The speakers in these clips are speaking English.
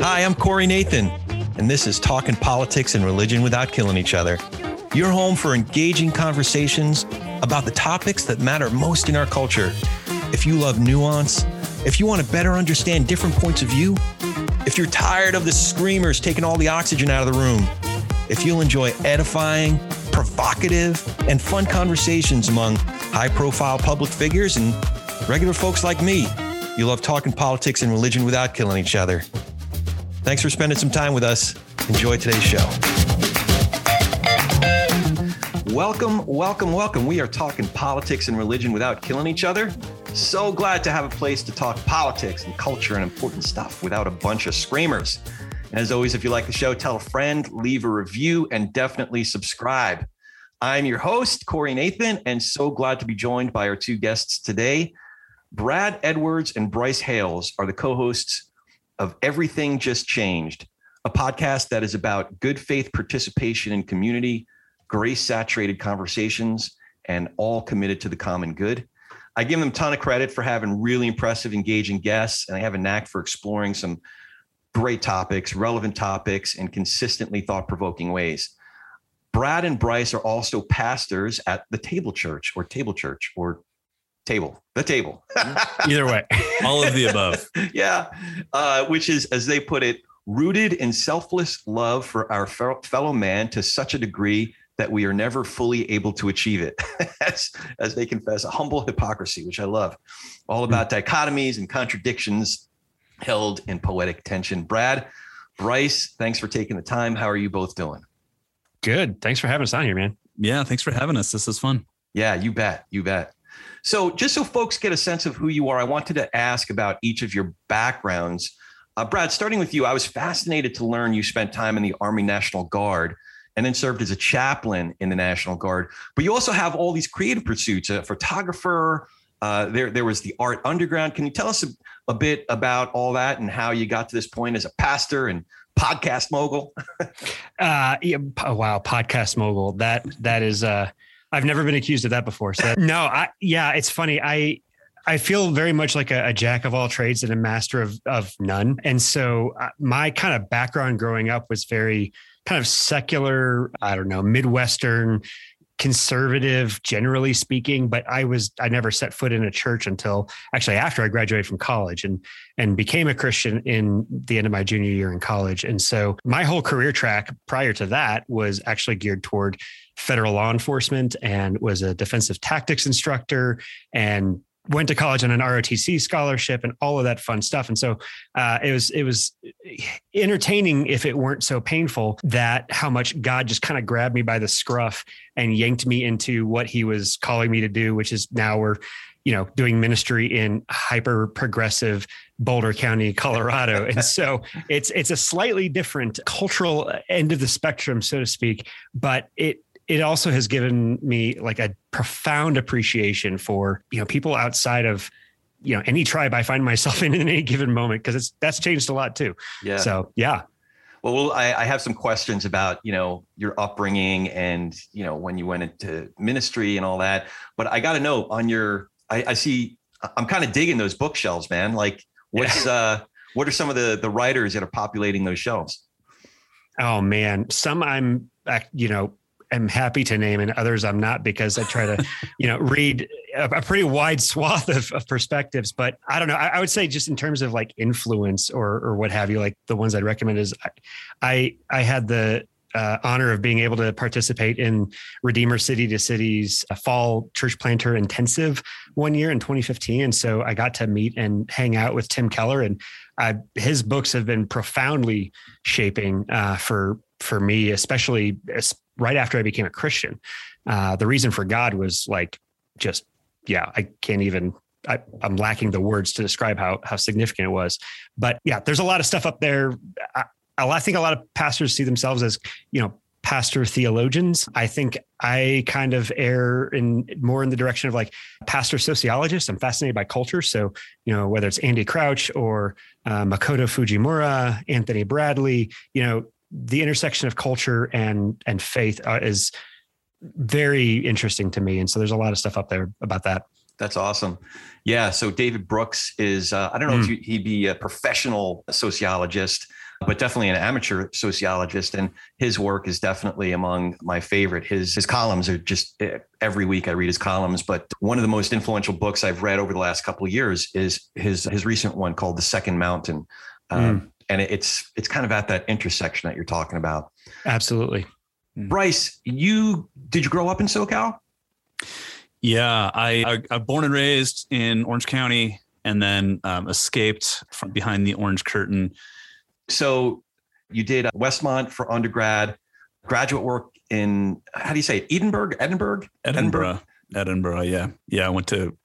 Hi, I'm Corey Nathan, and this is Talking Politics and Religion Without Killing Each Other. Your home for engaging conversations about the topics that matter most in our culture. If you love nuance, if you want to better understand different points of view, if you're tired of the screamers taking all the oxygen out of the room, if you'll enjoy edifying, provocative, and fun conversations among high profile public figures and regular folks like me, you love talking politics and religion without killing each other. Thanks for spending some time with us. Enjoy today's show. Welcome, welcome, welcome. We are talking politics and religion without killing each other. So glad to have a place to talk politics and culture and important stuff without a bunch of screamers. And as always, if you like the show, tell a friend, leave a review, and definitely subscribe. I'm your host, Corey Nathan, and so glad to be joined by our two guests today. Brad Edwards and Bryce Hales are the co hosts of Everything Just Changed, a podcast that is about good faith participation in community, grace saturated conversations, and all committed to the common good. I give them a ton of credit for having really impressive, engaging guests, and they have a knack for exploring some great topics, relevant topics, in consistently thought provoking ways. Brad and Bryce are also pastors at the Table Church or Table Church or Table, the Table. Either way, all of the above. yeah. Uh, which is, as they put it, rooted in selfless love for our fellow man to such a degree that we are never fully able to achieve it, as, as they confess, a humble hypocrisy, which I love. All about dichotomies and contradictions held in poetic tension. Brad, Bryce, thanks for taking the time. How are you both doing? Good. Thanks for having us on here, man. Yeah, thanks for having us. This is fun. Yeah, you bet. You bet. So, just so folks get a sense of who you are, I wanted to ask about each of your backgrounds. Uh, Brad, starting with you, I was fascinated to learn you spent time in the Army National Guard and then served as a chaplain in the National Guard. But you also have all these creative pursuits a photographer, uh, there, there was the Art Underground. Can you tell us a, a, bit about all that and how you got to this point as a pastor and podcast mogul? uh, yeah, oh, wow, podcast mogul. That that is. Uh, I've never been accused of that before. So that, no, I yeah, it's funny. I I feel very much like a, a, jack of all trades and a master of of none. And so uh, my kind of background growing up was very kind of secular. I don't know, midwestern conservative generally speaking but i was i never set foot in a church until actually after i graduated from college and and became a christian in the end of my junior year in college. And so my whole career track prior to that was actually geared toward federal law enforcement and was a defensive tactics instructor and went to college on an ROTC scholarship and all of that fun stuff. And so uh, it was it was entertaining if it weren't so painful that how much God just kind of grabbed me by the scruff and yanked me into what He was calling me to do, which is now we're you know doing ministry in hyper progressive Boulder County, Colorado. And so it's it's a slightly different cultural end of the spectrum, so to speak, but it it also has given me like a profound appreciation for you know people outside of you know any tribe I find myself in in any given moment because it's that's changed a lot too. Yeah. So yeah. Well, well I, I, have some questions about you know your upbringing and you know when you went into ministry and all that. But I got to know on your I, I see I'm kind of digging those bookshelves, man. Like what's yeah. uh what are some of the the writers that are populating those shelves? Oh man, some I'm you know am happy to name and others I'm not because I try to, you know, read a, a pretty wide swath of, of, perspectives. But I don't know. I, I, would say just in terms of like influence or or what have you, like the ones I'd recommend is I I, I had the uh, honor of being able to participate in Redeemer City to City's uh, fall church planter intensive one year in 2015. And so I got to meet and hang out with Tim Keller, and I, his books have been profoundly shaping uh, for for me, especially right after I became a Christian. Uh, the reason for God was like just yeah, I can't even. I, am lacking the words to describe how how significant it was. But yeah, there's a lot of stuff up there. I, I think a lot of pastors see themselves as you know pastor theologians. I think I kind of err in more in the direction of like pastor sociologists. I'm fascinated by culture. So, you know, whether it's Andy Crouch or uh, Makoto Fujimura, Anthony Bradley, you know, the intersection of culture and and faith uh, is very interesting to me. And so there's a lot of stuff up there about that. That's awesome. Yeah. So David Brooks is, uh, I don't know mm. if he'd be a professional sociologist, but definitely an amateur sociologist. And his work is definitely among my favorite. His, his columns are just eh, every week I read his columns. But one of the most influential books I've read over the last couple of years is his, his recent one called The Second Mountain. Um, mm. And it's, it's kind of at that intersection that you're talking about. Absolutely. Bryce, you, did you grow up in SoCal? Yeah, I, I I'm born and raised in Orange County, and then um, escaped from behind the orange curtain. So you did Westmont for undergrad, graduate work in how do you say it? Edinburgh, Edinburgh, Edinburgh, Edinburgh. Edinburgh yeah, yeah. I went to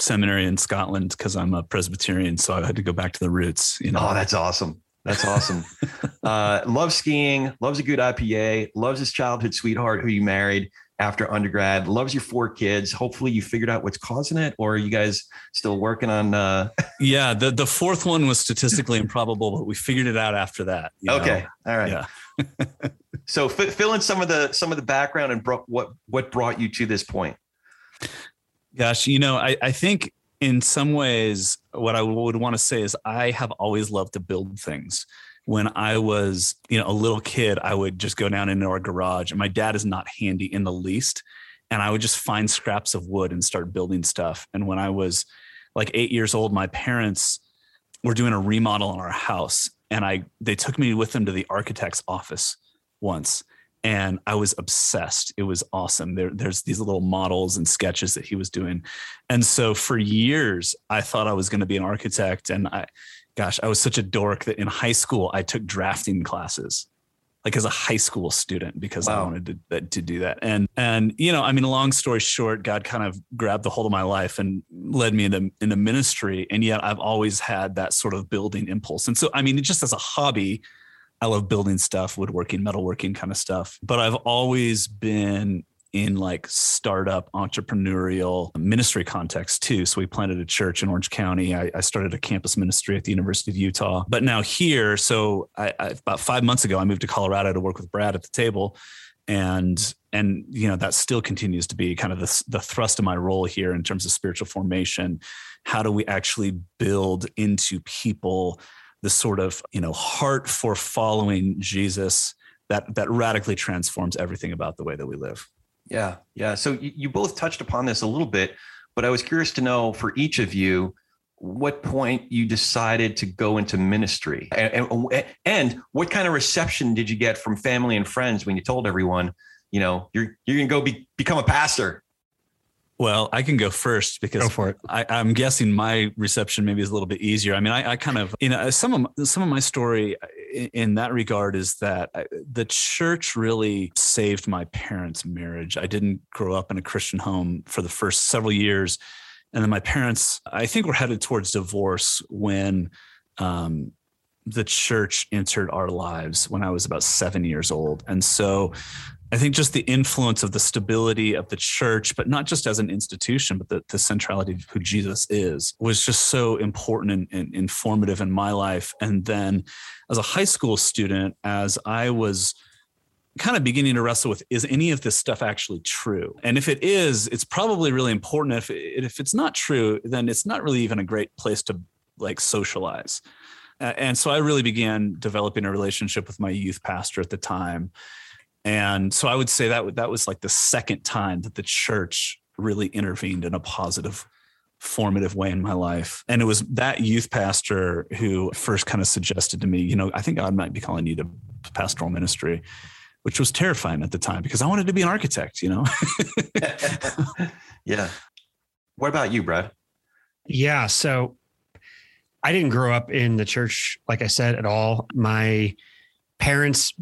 seminary in Scotland because I'm a Presbyterian, so I had to go back to the roots. You know. Oh, that's awesome. That's awesome. uh, loves skiing, loves a good IPA, loves his childhood sweetheart who you married after undergrad, loves your four kids. Hopefully you figured out what's causing it, or are you guys still working on uh Yeah, the the fourth one was statistically improbable, but we figured it out after that. Okay. Know? All right. Yeah. so f- fill in some of the some of the background and bro- what what brought you to this point. Gosh, you know, I, I think in some ways what I would want to say is I have always loved to build things when I was, you know, a little kid, I would just go down into our garage and my dad is not handy in the least. And I would just find scraps of wood and start building stuff. And when I was like eight years old, my parents were doing a remodel on our house. And I they took me with them to the architect's office once. And I was obsessed. It was awesome. There, there's these little models and sketches that he was doing. And so for years, I thought I was going to be an architect. And I gosh, I was such a dork that in high school I took drafting classes, like as a high school student, because wow. I wanted to, to do that. And and you know, I mean, long story short, God kind of grabbed the hold of my life and led me into into ministry. And yet, I've always had that sort of building impulse. And so, I mean, just as a hobby, I love building stuff, woodworking, metalworking kind of stuff. But I've always been in like startup entrepreneurial ministry context too. So we planted a church in Orange County. I, I started a campus ministry at the University of Utah. But now here, so I, I, about five months ago, I moved to Colorado to work with Brad at the table, and and you know that still continues to be kind of the, the thrust of my role here in terms of spiritual formation. How do we actually build into people the sort of you know heart for following Jesus? that that radically transforms everything about the way that we live. Yeah, yeah. So you, you both touched upon this a little bit, but I was curious to know for each of you what point you decided to go into ministry and, and, and, what kind of reception did you get from family and friends when you told everyone you know you're you're gonna go be, become a pastor well, I can go first because go for it. I, am guessing my reception maybe is a little bit easier. I mean, I, I, kind of, you know, uh, some of some of my story uh, in, in that regard is that I, the church really saved my parents' marriage. I didn't grow up in a Christian home for the first several years, and then my parents, I think, were headed towards divorce when um, the church entered our lives when I was about seven years old, and so I think just the influence of the stability of the church, but not just as an institution, but the, the centrality of who Jesus is, was just so important and, and, informative in my life. And then as a high school student, as I was kind of beginning to wrestle with is any of this stuff actually true? And if it is it's probably really important. If if it's not true then it's not really even a great place to like socialize. And so i really began developing a relationship with my youth pastor at the time and so I would say that that was like the second time that the church really intervened in a positive formative way in my life. And it was that youth pastor who first kind of suggested to me, you know, I think God might be calling you to pastoral ministry, which was terrifying at the time because I wanted to be an architect, you know? yeah. What about you, Brad? Yeah. So I didn't grow up in the church, like I said, at all. My parents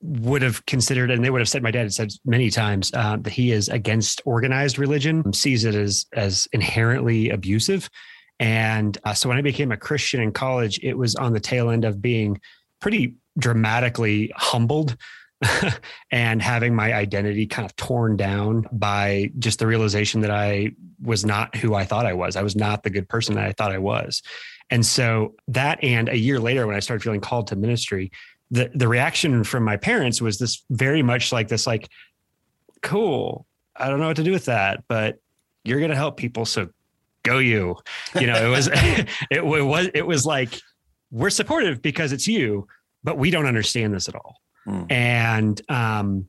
would have considered, and they would have said, my dad had said many times uh, that he is against organized religion, sees it as as inherently abusive. And uh, so when I became a Christian in college, it was on the tail end of being pretty dramatically humbled and having my identity kind of torn down by just the realization that I was not who I thought I was. I was not the good person that I thought I was. And so that, and a year later, when I started feeling called to ministry, the the reaction from my parents was this very much like this like cool. I don't know what to do with that, but you're going to help people. So go you, you know, it was, it, it was, it was like, we're supportive because it's you, but we don't understand this at all. Mm. And, um,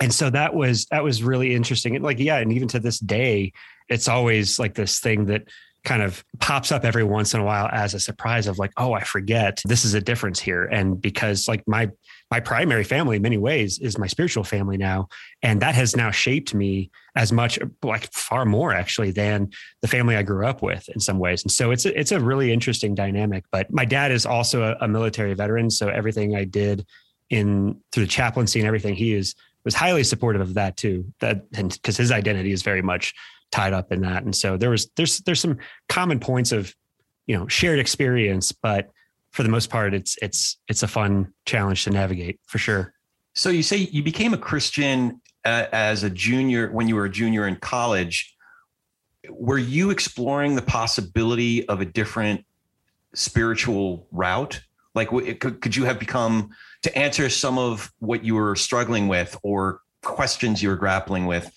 and so that was, that was really interesting. And like, yeah. And even to this day, it's always like this thing that kind of pops up every once in a while as a surprise of like, oh, I forget this is a difference here. And because like my my primary family in many ways is my spiritual family now. And that has now shaped me as much, like far more actually than the family I grew up with in some ways. And so it's a, it's a really interesting dynamic. But my dad is also a, a military veteran. So everything I did in through the chaplaincy and everything, he is was highly supportive of that too. That because his identity is very much tied up in that. And so there was there's there's some common points of you know shared experience, but for the most part, it's it's it's a fun challenge to navigate for sure. So you say you became a Christian uh, as a junior when you were a junior in college. Were you exploring the possibility of a different spiritual route? Like, could, could you have become to answer some of what you were struggling with or questions you were grappling with?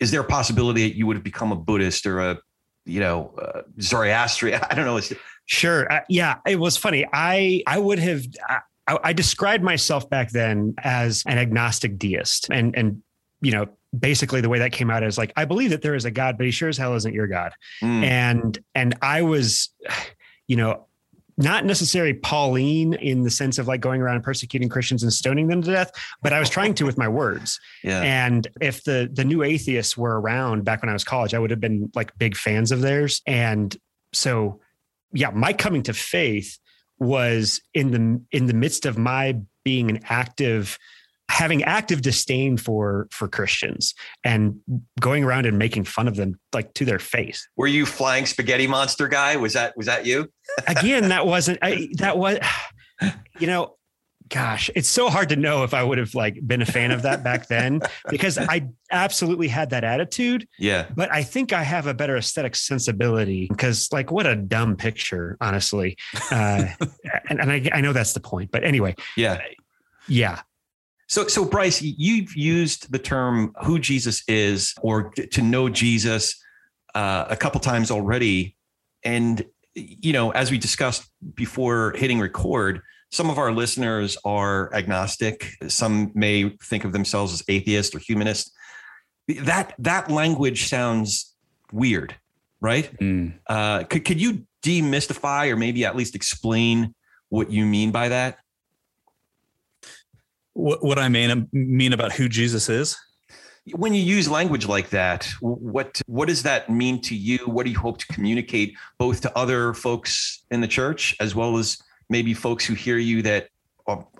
Is there a possibility that you would have become a Buddhist or a, you know, uh, Zoroastrian? I don't know. Sure. Uh, yeah, it was funny. I I would have. I, I described myself back then as an agnostic deist, and and you know basically the way that came out is like I believe that there is a God, but he sure as hell isn't your God. Mm. And and I was, you know, not necessarily Pauline in the sense of like going around persecuting Christians and stoning them to death, but I was trying to with my words. Yeah. And if the the new atheists were around back when I was college, I would have been like big fans of theirs. And so yeah, my coming to faith was in the in the midst of my being an active having active disdain for for Christians and going around and making fun of them like to their face. Were you flying spaghetti monster guy? Was that was that you? Again, that wasn't I, that was you know gosh, it's so hard to know if I would have like been a fan of that back then because I absolutely had that attitude. Yeah. But I think I have a better aesthetic sensibility because like what a dumb picture, honestly. Uh, and, and I, I know that's the point, but anyway. Yeah. Yeah. So, so Bryce, you've used the term who Jesus is or to know Jesus uh, a couple times already. And, you know, as we discussed before hitting record, some of our listeners are agnostic. Some may think of themselves as atheist or humanist. That that language sounds weird, right? Mm. Uh, could could you demystify or maybe at least explain what you mean by that? What, what I mean mean about who Jesus is? When you use language like that, what what does that mean to you? What do you hope to communicate both to other folks in the church as well as maybe folks who hear you that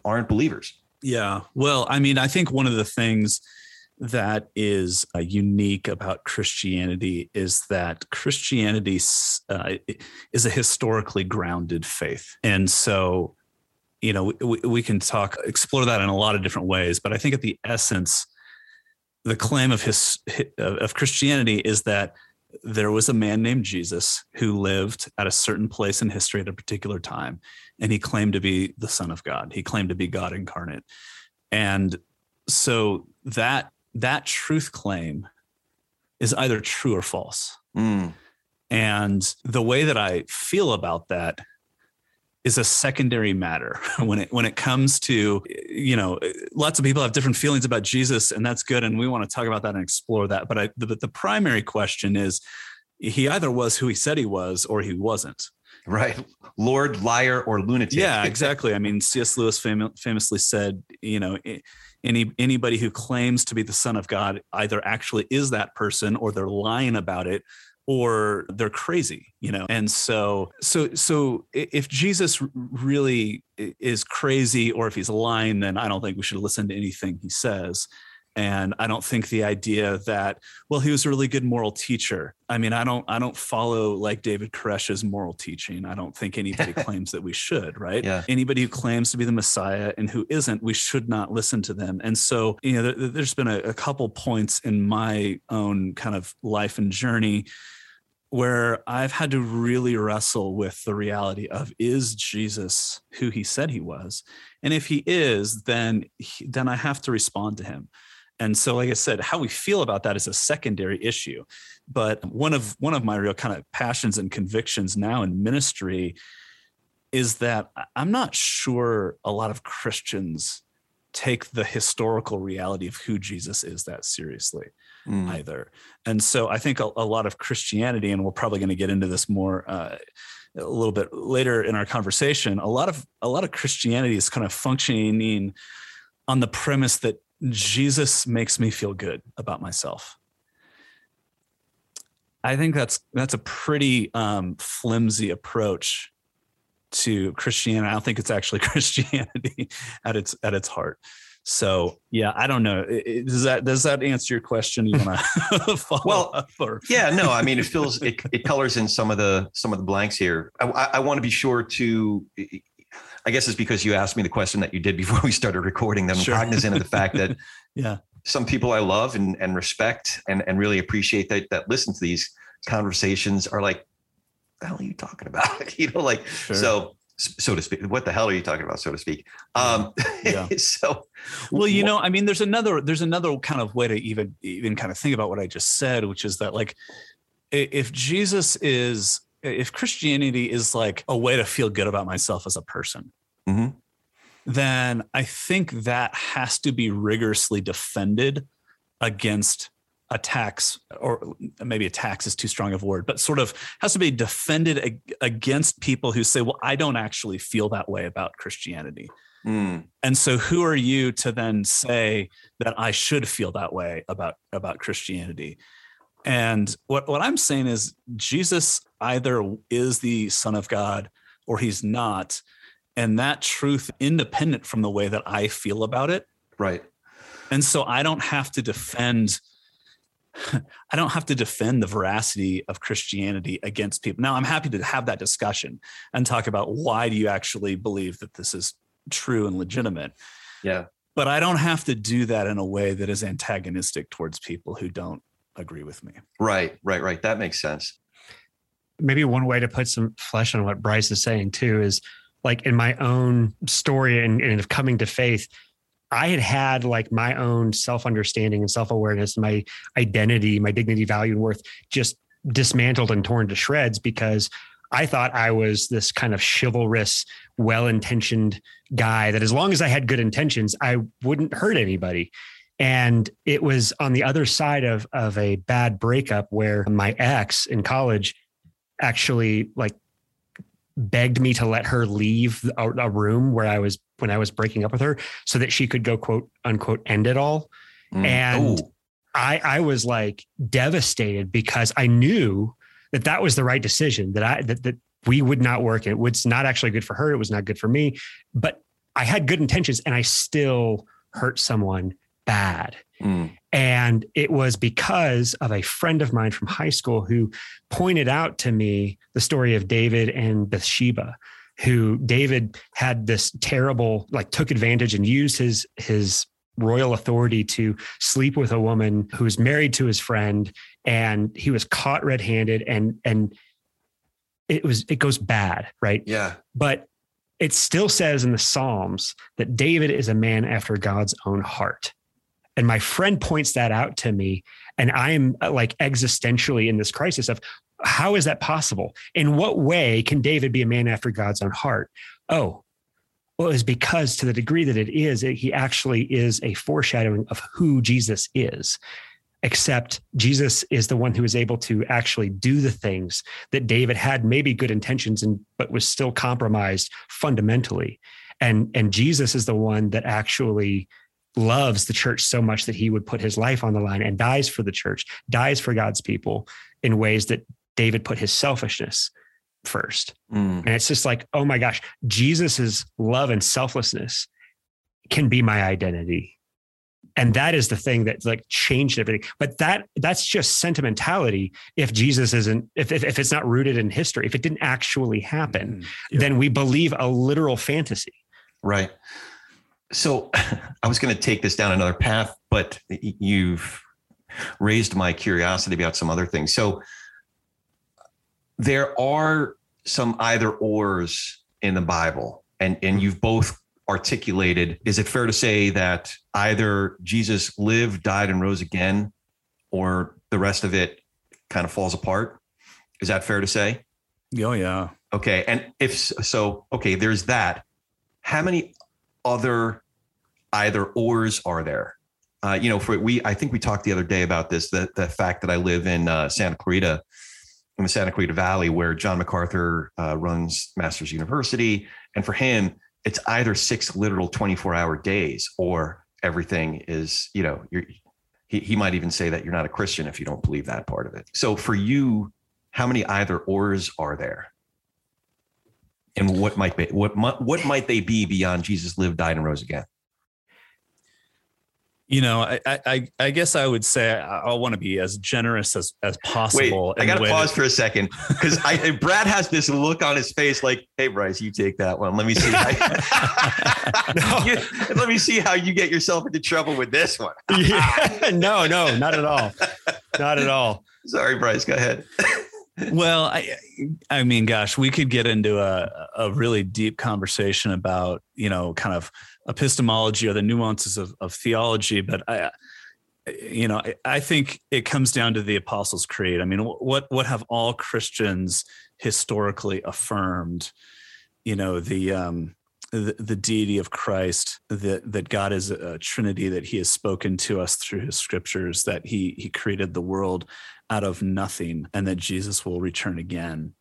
aren't believers. Yeah. Well, I mean, I think one of the things that is uh, unique about Christianity is that Christianity uh, is a historically grounded faith. And so, you know, we, we can talk, explore that in a lot of different ways. But I think at the essence, the claim of his of Christianity is that there was a man named Jesus who lived at a certain place in history at a particular time, and he claimed to be the Son of God. He claimed to be God incarnate, and so that that truth claim is either true or false. Mm. And the way that I feel about that is a secondary matter when it when it comes to you know lots of people have different feelings about Jesus and that's good and we want to talk about that and explore that. But I the, the primary question is he either was who he said he was or he wasn't. Right. Lord liar or lunatic. Yeah exactly. I mean cs lewis fam- famously said you know any anybody who claims to be the son of god either actually is that person or they're lying about it or they're crazy you know? And so so so if jesus really is crazy or if he's lying then i don't think we should listen to anything he says. And i don't think the idea that well he was a really good moral teacher. I mean i don't i don't follow like david koresh's moral teaching. I don't think anybody claims that we should right? Yeah. anybody who claims to be the messiah and who isn't we should not listen to them. And so you know there, has been a, a couple points in my own kind of life and journey where I've had to really wrestle with the reality of is Jesus who he said he was? And if he is, then he, then I have to respond to him. And so, like I said, how we feel about that is a secondary issue. But one of one of my real kind of passions and convictions now in ministry is that I'm not sure a lot of Christians take the historical reality of who Jesus is that seriously mm. either. And so I think a, a, lot of Christianity, and we're probably going to get into this more uh, a little bit later in our conversation. A lot of a lot of Christianity is kind of functioning on the premise that Jesus makes me feel good about myself. I think that's that's a pretty um, flimsy approach to Christianity. I don't think it's actually Christianity at its at its heart. So yeah, I don't know. Does that does that answer your question? You want to follow well, up? Or? Yeah, no. I mean, it feels it, it colors in some of the some of the blanks here. I, I, I want to be sure to. I guess it's because you asked me the question that you did before we started recording them. Sure. I'm cognizant of the fact that yeah, some people I love and and respect and and really appreciate that that listen to these conversations are like, the hell are you talking about? you know, like sure. so so to speak. What the hell are you talking about, so to speak? Um, yeah. so, well, you know, I mean, there's another there's another kind of way to even even kind of think about what I just said, which is that like, if Jesus is if Christianity is like a way to feel good about myself as a person, mm-hmm. then I think that has to be rigorously defended against attacks or maybe attacks is too strong of a word but sort of has to be defended ag- against people who say well i don't actually feel that way about christianity. Mm. and so who are you to then say that i should feel that way about about christianity? And what what i'm saying is jesus either is the son of god or he's not. And that truth independent from the way that i feel about it right. And so i don't have to defend I don't have to defend the veracity of Christianity against people. Now, I'm happy to have that discussion and talk about why do you actually believe that this is true and legitimate. Yeah. But I don't have to do that in a way that is antagonistic towards people who don't agree with me. Right, right, right. That makes sense. Maybe one way to put some flesh on what Bryce is saying too is like in my own story and, and of coming to faith, I had had like my own self understanding and self awareness, my identity, my dignity, value, and worth just dismantled and torn to shreds because I thought I was this kind of chivalrous, well intentioned guy that as long as I had good intentions, I wouldn't hurt anybody. And it was on the other side of, of a bad breakup where my ex in college actually like begged me to let her leave a, a, room where I was when I was breaking up with her so that she could go quote unquote end it all. Mm. And Ooh. I I was like devastated because I knew that that was the right decision that I that that we would not work. It was not actually good for her. It was not good for me. But I had good intentions and I still hurt someone bad. Mm. And it was because of a friend of mine from high school who pointed out to me the story of David and Bathsheba, who David had this terrible, like took advantage and used his his royal authority to sleep with a woman who was married to his friend and he was caught red-handed and and it was it goes bad right? Yeah. But it still says in the psalms that david is a man after god's own heart and my friend points that out to me. And I'm uh, like existentially in this crisis of how is that possible? In what way can David be a man after God's own heart? Oh, well, it's because to the degree that it is, it, he actually is a foreshadowing of who Jesus is. Except Jesus is the one who is able to actually do the things that David had maybe good intentions and but was still compromised fundamentally. And and Jesus is the one that actually loves the church so much that he would put his life on the line and dies for the church, dies for God's people in ways that David put his selfishness first. Mm. And it's just like, oh my gosh, Jesus's love and selflessness can be my identity. And that is the thing that like changed everything. But that that's just sentimentality. If Jesus isn't, if if, if it's not rooted in history, if it didn't actually happen, mm, yeah. then we believe a literal fantasy. Right so I was going to take this down another path, but you've raised my curiosity about some other things. So there are some either ors in the Bible, and and you've both articulated, is it fair to say that either Jesus lived, died, and rose again, or the rest of it kind of falls apart? Is that fair to say? Oh yeah. Okay. And if so, okay, there's that. How many other either ors are there? Uh, you know, for we, I think we talked the other day about this, the, the fact that I live in uh, Santa Clarita, in the Santa Clarita Valley, where John MacArthur uh, runs Masters University. And for him, it's either six literal 24 hour days or everything is, you know, he, he might even say that you're not a Christian if you don't believe that part of it. So for you, how many either ors are there? And what might be what what might they be beyond Jesus lived, died, and rose again? You know, I, I, I guess I would say I, I want to be as generous as, as possible. Wait, I got to pause for a second because I Brad has this look on his face like, "Hey, Bryce, you take that one. Let me see. How you, let me see how you get yourself into trouble with this one." yeah. No, no, not at all. Not at all. Sorry, Bryce. Go ahead. Well, I, I mean, gosh, we could get into a, a really deep conversation about, you know, kind of epistemology or the nuances of, of theology, but I, you know, I, I think it comes down to the Apostles' Creed. I mean, what what have all Christians historically affirmed? You know, the um, the, the deity of Christ, that that God is a Trinity, that He has spoken to us through His Scriptures, that He He created the world out of nothing, and that Jesus will return again.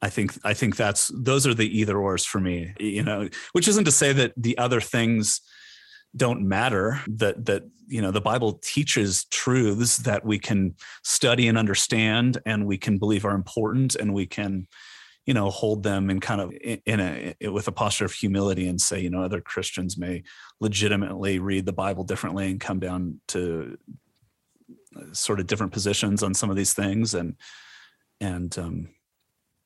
I think I think that's those are the either ors for me. You know, which isn't to say that the other things don't matter that that you know the bible teaches truths that we can study and understand and we can believe are important and we can you know hold them in kind of in a with a posture of humility and say you know other christians may legitimately read the bible differently and come down to sort of different positions on some of these things and and um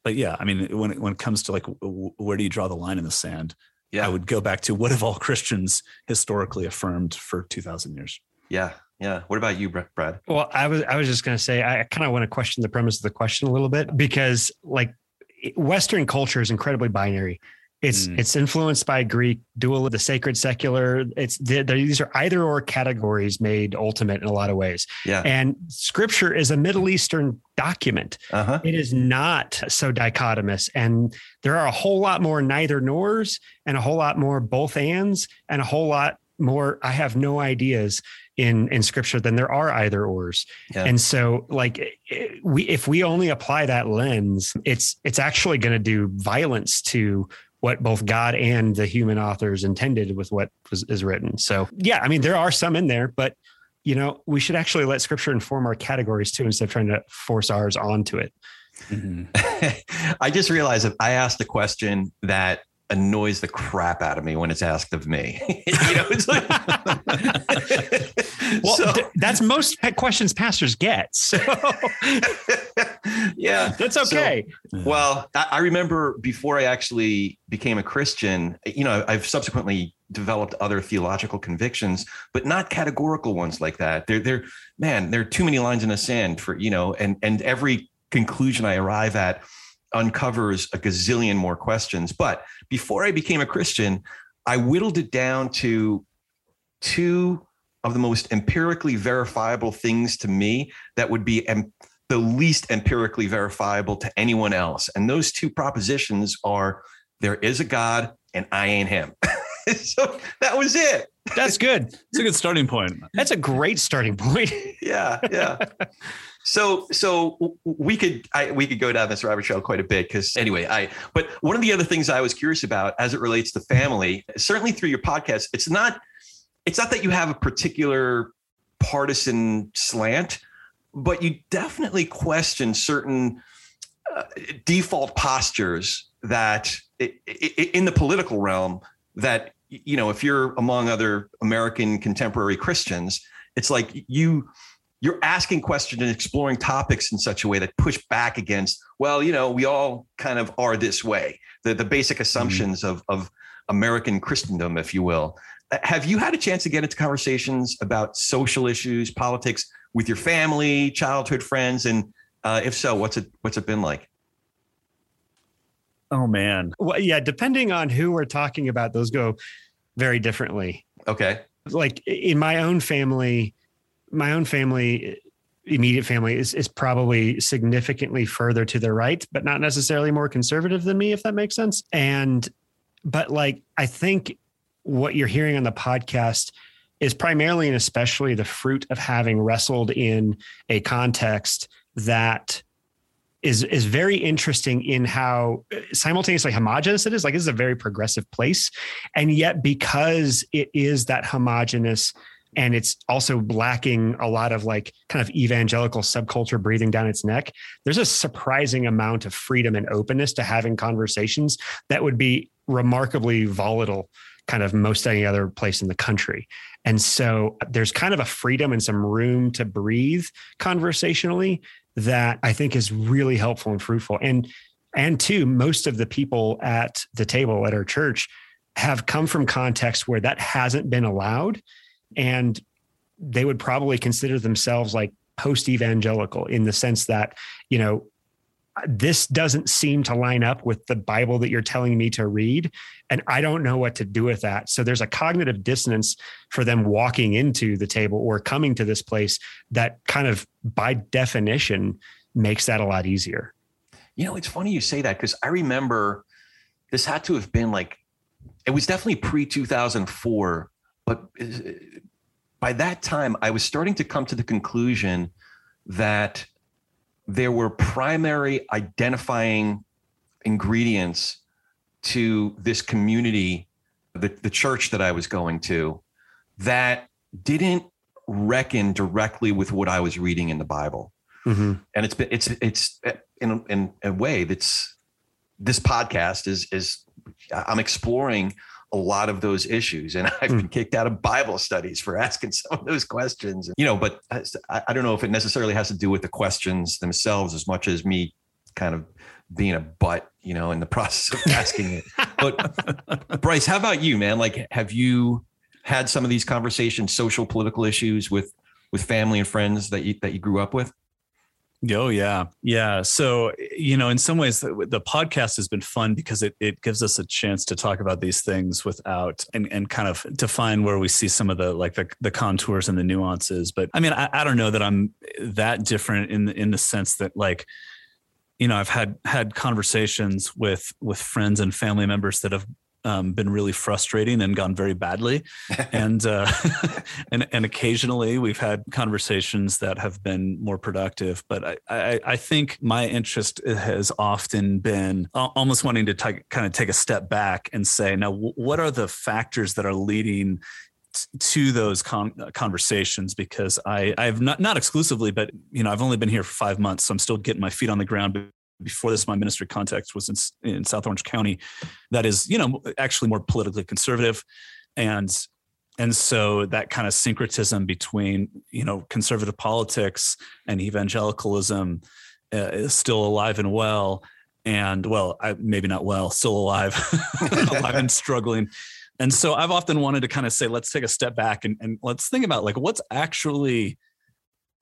but yeah, I mean, when it, when it comes to like, where do you draw the line in the sand? Yeah. I would go back to what have all Christians historically affirmed for 2000 years? Yeah. Yeah. What about you, Brad? Well, I was, I was just going to say, I kind of want to question the premise of the question a little bit because like Western culture is incredibly binary. It's mm. it's influenced by Greek dual, the sacred, secular. It's these are either or categories made ultimate in a lot of ways. Yeah. And Scripture is a Middle Eastern document. Uh-huh. It is not so dichotomous, and there are a whole lot more neither nors, and a whole lot more both ands, and a whole lot more. I have no ideas in in scripture than there are either ors yeah. and so like we if we only apply that lens it's it's actually going to do violence to what both God and the human authors intended with what was is written. So yeah, I mean there are some in there, but you know we should actually let Scripture inform our categories too instead of trying to force ours onto it. Mm-hmm. I just realized that I asked a question that annoys the crap out of me when it's asked of me. you know, it's like, well, so, th- that's most questions pastors get. So, yeah, that's okay. So, well, I, I, remember before I actually became a Christian, you know, I've subsequently developed other theological convictions, but not categorical ones like that. They're, they're, man, there are too many lines in the sand for, you know, and, and every conclusion I arrive at uncovers a gazillion more questions. But before I became a Christian, I whittled it down to two of the most empirically verifiable things to me that would be em- the least empirically verifiable to anyone else. And those two propositions are there is a God and I ain't him. so that was it. That's good. It's a good starting point. That's a great starting point. yeah, yeah. So, so we could I, we could go down this rabbit trail quite a bit because anyway, I. But one of the other things I was curious about as it relates to family, certainly through your podcast, it's not it's not that you have a particular partisan slant, but you definitely question certain uh, default postures that in the political realm that you know if you're among other American contemporary Christians, it's like you you're asking questions and exploring topics in such a way that push back against, well, you know, we all kind of are this way. The the basic mm-hmm. assumptions mm-hmm. of of American Christendom, if you will. Uh, have you had a chance to get into conversations about social issues, politics with your family, childhood friends, and uh, if so, what's it what's it been like? Oh man. Well, yeah, depending on who we're talking about, those go very differently. Okay. Like in my own family, my own family, immediate family is is probably significantly further to the right, but not necessarily more conservative than me, if that makes sense. And but like I think what you're hearing on the podcast is primarily and especially the fruit of having wrestled in a context that is is very interesting in how simultaneously homogenous it is. Like this is a very progressive place, and yet because it is that homogenous and it's also lacking a lot of like kind of evangelical subculture breathing down its neck there's a surprising amount of freedom and openness to having conversations that would be remarkably volatile kind of most any other place in the country and so uh, there's kind of a freedom and some room to breathe conversationally that I think is really helpful and fruitful. And and two, most of the people at the table at our church have come from contexts where that hasn't been allowed. And they would probably consider themselves like post evangelical in the sense that, you know, this doesn't seem to line up with the Bible that you're telling me to read. And I don't know what to do with that. So there's a cognitive dissonance for them walking into the table or coming to this place that kind of by definition makes that a lot easier. You know, it's funny you say that because I remember this had to have been like, it was definitely pre 2004, but uh, by that time, I was starting to come to the conclusion that there were primary identifying ingredients to this community, the, the church that I was going to, that didn't reckon directly with what I was reading in the Bible. Mm-hmm. And it's been it's it's in in a way that's this podcast is is I'm exploring a lot of those issues. And I've been hmm. kicked out of Bible studies for asking some of those questions. You know, but I, I don't know if it necessarily has to do with the questions themselves as much as me kind of being a butt, you know, in the process of asking it. But Bryce, how about you, man? Like, have you had some of these conversations, social, political issues with with family and friends that you that you grew up with? Oh yeah, yeah. So you know, in some ways, the, the, podcast has been fun because it it gives us a chance to talk about these things without and and kind of define where we see some of the like the the contours and the nuances. But I mean, I, I don't know that I'm that different in in the sense that like you know i've had had conversations with with friends and family members that have um, been really frustrating and gone very badly. and, uh, and, and occasionally we've had conversations that have been more productive. But I, I, I think my interest has often been almost wanting to t- kind of take a step back and say, now, what are the factors that are leading to those con- conversations because I I've not not exclusively, but you know I've only been here for five months, so I'm still getting my feet on the ground before this, my ministry context was in, in South Orange County, that is, you know, actually more politically conservative, and and so that kind of syncretism between you know conservative politics and evangelicalism uh, is still alive and well, and well, I, maybe not well, still alive, alive and struggling. And so I've often wanted to kind of say, let's take a step back and, and let's think about like what's actually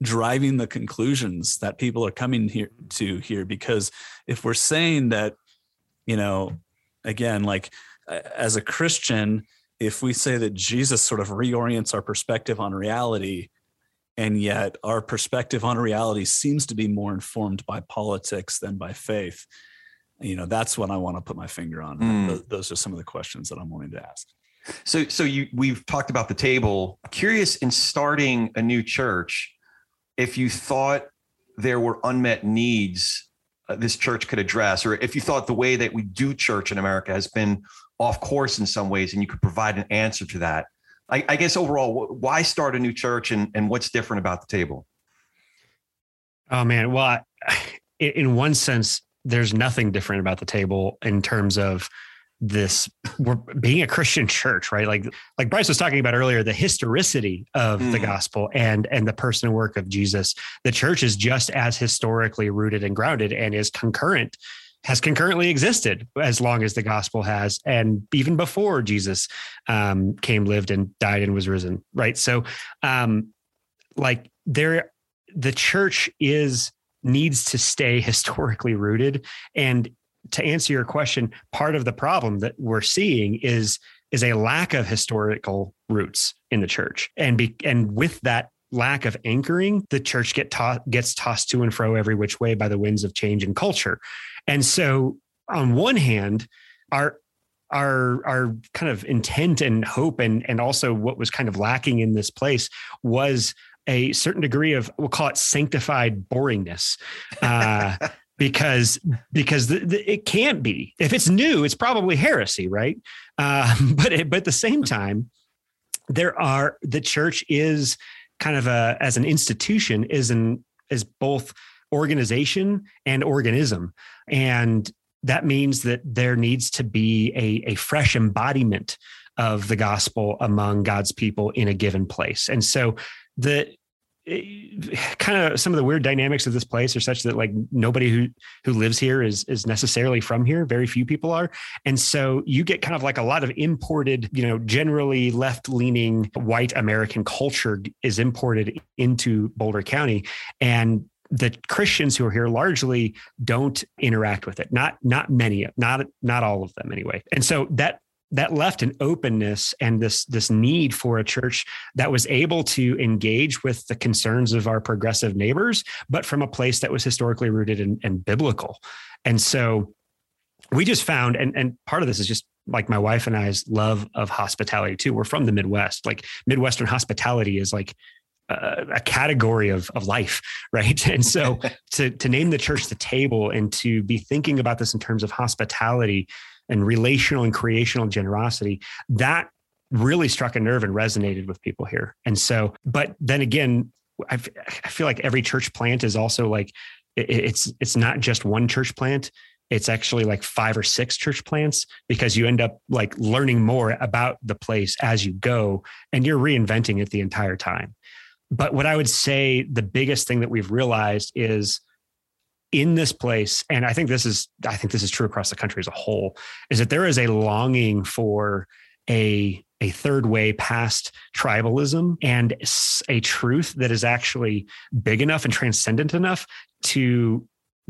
driving the conclusions that people are coming here to here because if we're saying that you know again like as a christian if we say that jesus sort of reorients our perspective on reality and yet our perspective on reality seems to be more informed by politics than by faith you know that's what i want to put my finger on. Mm. those are some of the questions that i'm wanting to ask. So so you we've talked about the table. Curious in starting a new church if you thought there were unmet needs uh, this church could address, or if you thought the way that we do church in America has been off course in some ways, and you could provide an answer to that. I, I guess overall, why start a new church, and and what's different about the table? Oh man, well, in one sense, there's nothing different about the table in terms of this we're being a christian church right? Like like bryce was talking about earlier the historicity of mm. the gospel and and the person and work of jesus. The church is just as historically rooted and grounded and is concurrent has concurrently existed as long as the gospel has and even before jesus um, came lived and died and was risen right? So um, like there the church is needs to stay historically rooted and to answer your question, part of the problem that we're seeing is is a lack of historical roots in the church, and be, and with that lack of anchoring, the church get taught gets tossed to and fro every which way by the winds of change and culture. And so, on one hand, our our our kind of intent and hope and and also what was kind of lacking in this place was a certain degree of we'll call it sanctified boringness uh, because because the, the, it can't be. If it's new it's probably heresy right? Uh, but it, but at the same time there are the church is kind of a as an institution is an is both organization and organism. And that means that there needs to be a, a fresh embodiment of the gospel among God's people in a given place. And so the kind of some of the weird dynamics of this place are such that like nobody who who lives here is is necessarily from here very few people are and so you get kind of like a lot of imported you know generally left leaning white american culture is imported into boulder county and the Christians who are here largely don't interact with it. Not not many, not not all of them anyway. And so that that left an openness and this this need for a church that was able to engage with the concerns of our progressive neighbors, but from a place that was historically rooted and, and biblical. And so we just found, and and part of this is just like my wife and I's love of hospitality too. We're from the Midwest. Like Midwestern hospitality is like a, a category of, of life, right? And so to, to name the church the table and to be thinking about this in terms of hospitality and relational and creational generosity, that really struck a nerve and resonated with people here. And so, but then again, I feel like every church plant is also like it's it's not just one church plant it's actually like five or six church plants because you end up like learning more about the place as you go and you're reinventing it the entire time but what I would say the biggest thing that we've realized is in this place, and I think this is I think this is true across the country as a whole, is that there is a longing for a a third way past tribalism and a truth that is actually big enough and transcendent enough to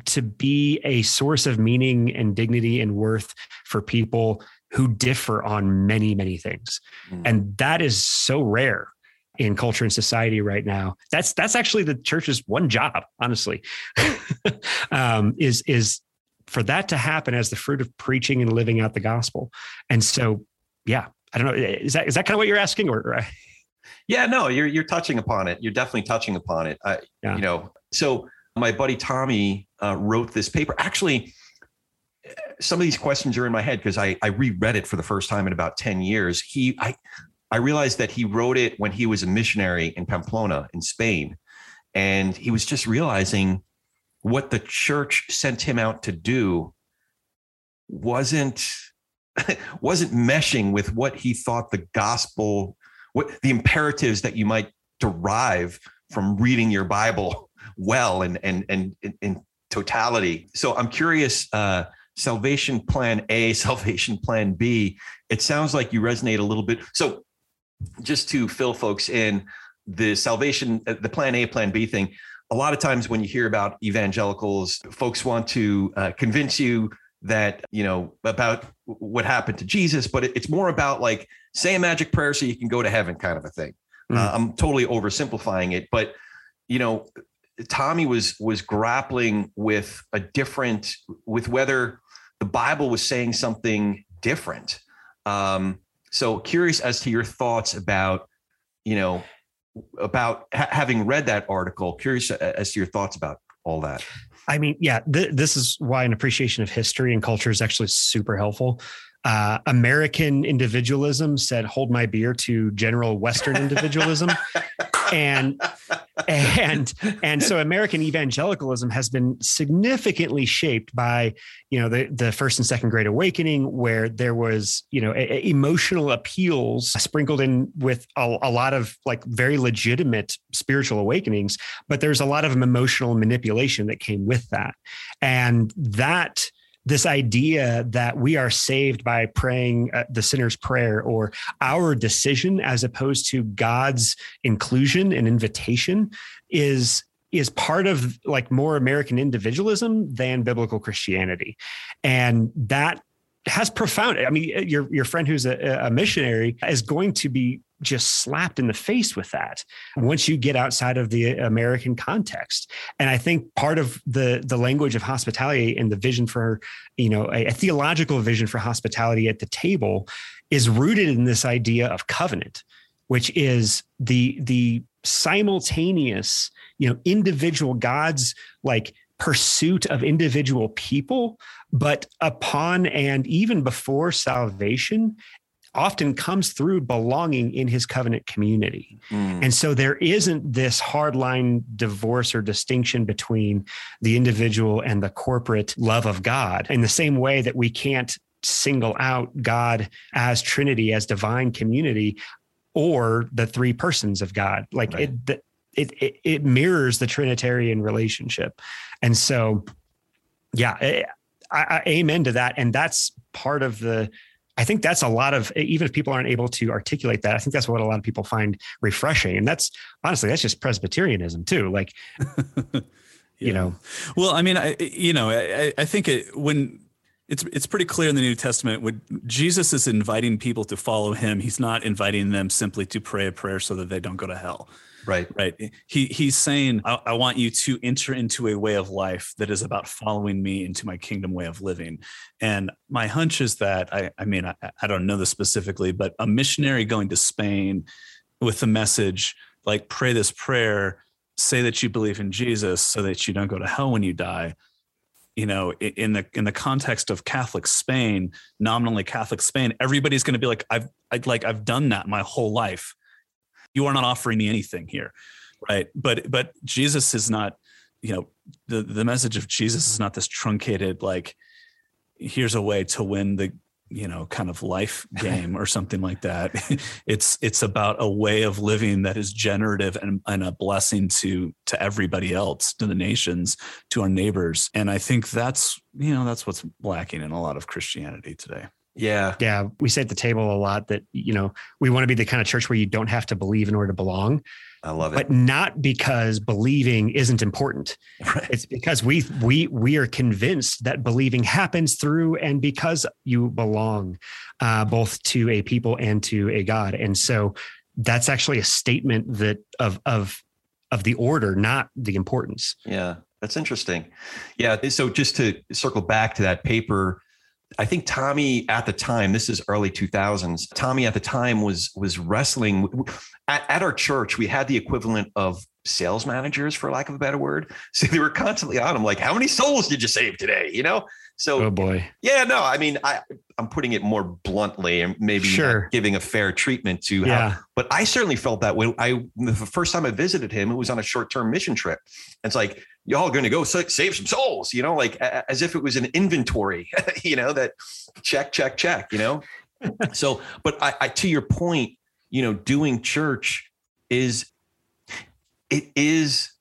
to be a source of meaning and dignity and worth for people who differ on many many things mm. and that is so rare in culture and society right now. That's that's actually the church's one job, honestly, um, is is for that to happen as the fruit of preaching and living out the gospel. And so, yeah, I don't know. Is that is that kind of what you're asking, or? Yeah, no, you're you're touching upon it. You're definitely touching upon it. I, yeah. You know, so my buddy Tommy uh, wrote this paper. Actually, some of these questions are in my head because I I reread it for the first time in about ten years. He I I realized that he wrote it when he was a missionary in Pamplona in Spain. And he was just realizing what the church sent him out to do wasn't wasn't meshing with what he thought the gospel what the imperatives that you might derive from reading your bible well and and and in totality so i'm curious uh salvation plan a salvation plan b it sounds like you resonate a little bit so just to fill folks in, the salvation, uh, the plan A, plan B thing, a lot of times when you hear about evangelicals, folks want to uh, convince you that, you know, about what happened to Jesus, but it's more about like say a magic prayer so you can go to heaven kind of a thing. Mm-hmm. Uh, I'm totally oversimplifying it, but, you know, Tommy was was grappling with a different with whether the Bible was saying something different. Um, so curious as to your thoughts about, you know, about ha- having read that article. Curious uh, as to your thoughts about all that. I mean, yeah, th- this is why an appreciation of history and culture is actually super helpful. Uh, American individualism said, "Hold my beer" to general Western individualism, and and and so American evangelicalism has been significantly shaped by you know the the first and second Great Awakening, where there was you know a, a emotional appeals sprinkled in with a, a lot of like very legitimate spiritual awakenings, but there's a lot of emotional manipulation that came with that, and that this idea that we are saved by praying uh, the sinner's prayer or our decision as opposed to God's inclusion and invitation is is part of like more American individualism than biblical Christianity. And that has profound. I mean, your your friend who's a, a missionary is going to be just slapped in the face with that once you get outside of the American context. And I think part of the the language of hospitality and the vision for, you know, a, a theological vision for hospitality at the table is rooted in this idea of covenant, which is the the simultaneous, you know, individual God's like pursuit of individual people, but upon and even before salvation, often comes through belonging in his covenant community. Mm. And so there isn't this hardline divorce or distinction between the individual and the corporate love of God in the same way that we can't single out God as Trinity, as divine community, or the three persons of God. Like right. it, it, it, it mirrors the Trinitarian relationship. And so, yeah, eh, I, I, amen to that. And that's part of the, I think that's a lot of, even if people aren't able to articulate that, I think that's what a lot of people find refreshing. And that's honestly, that's just Presbyterianism too. Like, yeah. you know, well, I mean, I, you know, I, I think it, when it's it's pretty clear in the New Testament when Jesus is inviting people to follow him, he's not inviting them simply to pray a prayer so that they don't go to hell. Right. Right. He he's saying, I, I, want you to enter into a way of life that is about following me into my kingdom way of living. And my hunch is that I, I mean, I, I don't know this specifically, but a missionary going to Spain with the message like pray this prayer, say that you believe in Jesus so that you don't go to hell when you die you know in the in the context of catholic spain nominally catholic spain everybody's going to be like i've I, like i've done that my whole life you are not offering me anything here right? But but jesus is not you know the the message of jesus is not this truncated like here's a way to win the you know kind of life game or something like that. It's it's about a way of living that is generative and, and a blessing to to everybody else to the nations to our neighbors. And i think that's you know that's what's lacking in a lot of christianity today yeah. Yeah. We say at the table a lot that, you know, we want to be the kind of church where you don't have to believe in order to belong. I love it. But not because believing isn't important. Right. It's because we we we are convinced that believing happens through and because you belong uh, both to a people and to a God. And so that's actually a statement that of of of the order, not the importance. Yeah. That's interesting. Yeah. So just to circle back to that paper I think Tommy at the time, this is early 2000s. Tommy at the time was was wrestling at, at, our church. We had the equivalent of sales managers, for lack of a better word. So they were constantly on him, like, "How many souls did you save today?" You know. So, oh boy, yeah, no, I mean, I I'm putting it more bluntly and maybe sure. giving a fair treatment to yeah. how, but I certainly felt that when I the first time I visited him, it was on a short term mission trip. And it's like y'all going to go save some souls, you know, like as if it was an inventory, you know, that check, check, check, you know. so, but I, I to your point, you know, doing church is it is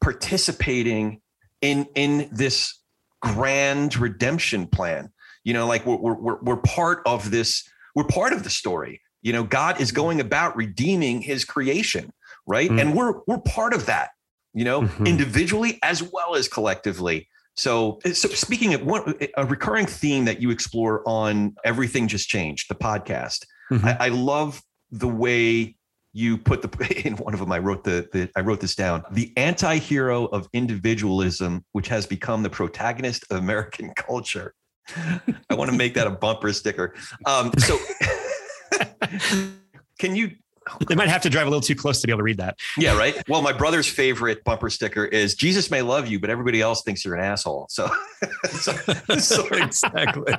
participating in in this grand redemption plan. You know, like we're we're we're part of this. We're part of the story. You know, God is going about redeeming His creation, right? Mm. And we're we're part of that. You know, mm-hmm. individually as well as collectively. So, so speaking of one, a recurring theme that you explore on everything just changed the podcast. Mm-hmm. I, I love the way you put the in one of them i wrote the, the i wrote this down the anti-hero of individualism which has become the protagonist of american culture i want to make that a bumper sticker um, so can you they might have to drive a little too close to be able to read that. Yeah, right. Well, my brother's favorite bumper sticker is Jesus may love you, but everybody else thinks you're an asshole. So, so, so exactly.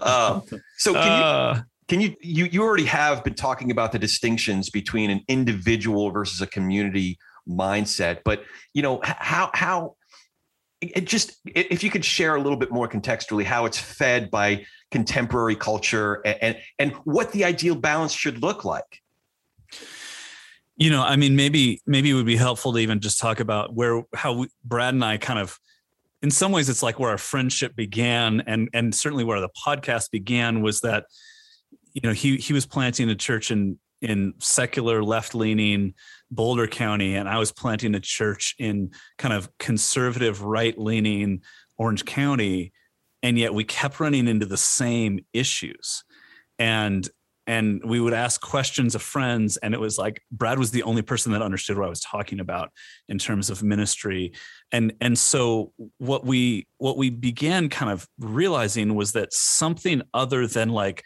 um, so can uh, you can you, you, you already have been talking about the distinctions between an individual versus a community mindset, but you know, how, how, it just, if you could share a little bit more contextually how it's fed by contemporary culture and, and, and what the ideal balance should look like. You know, I mean, maybe, maybe it would be helpful to even just talk about where, how we, Brad and I kind of, in some ways it's like where our friendship began and and certainly where the podcast began was that you know he he was planting a church in in secular left leaning Boulder County, and I was planting a church in kind of conservative right leaning Orange County, and yet we kept running into the same issues. And and we would ask questions of friends and it was like brad was the only person that understood what i was talking about in terms of ministry. And and so what we what we began kind of realizing was that something other than like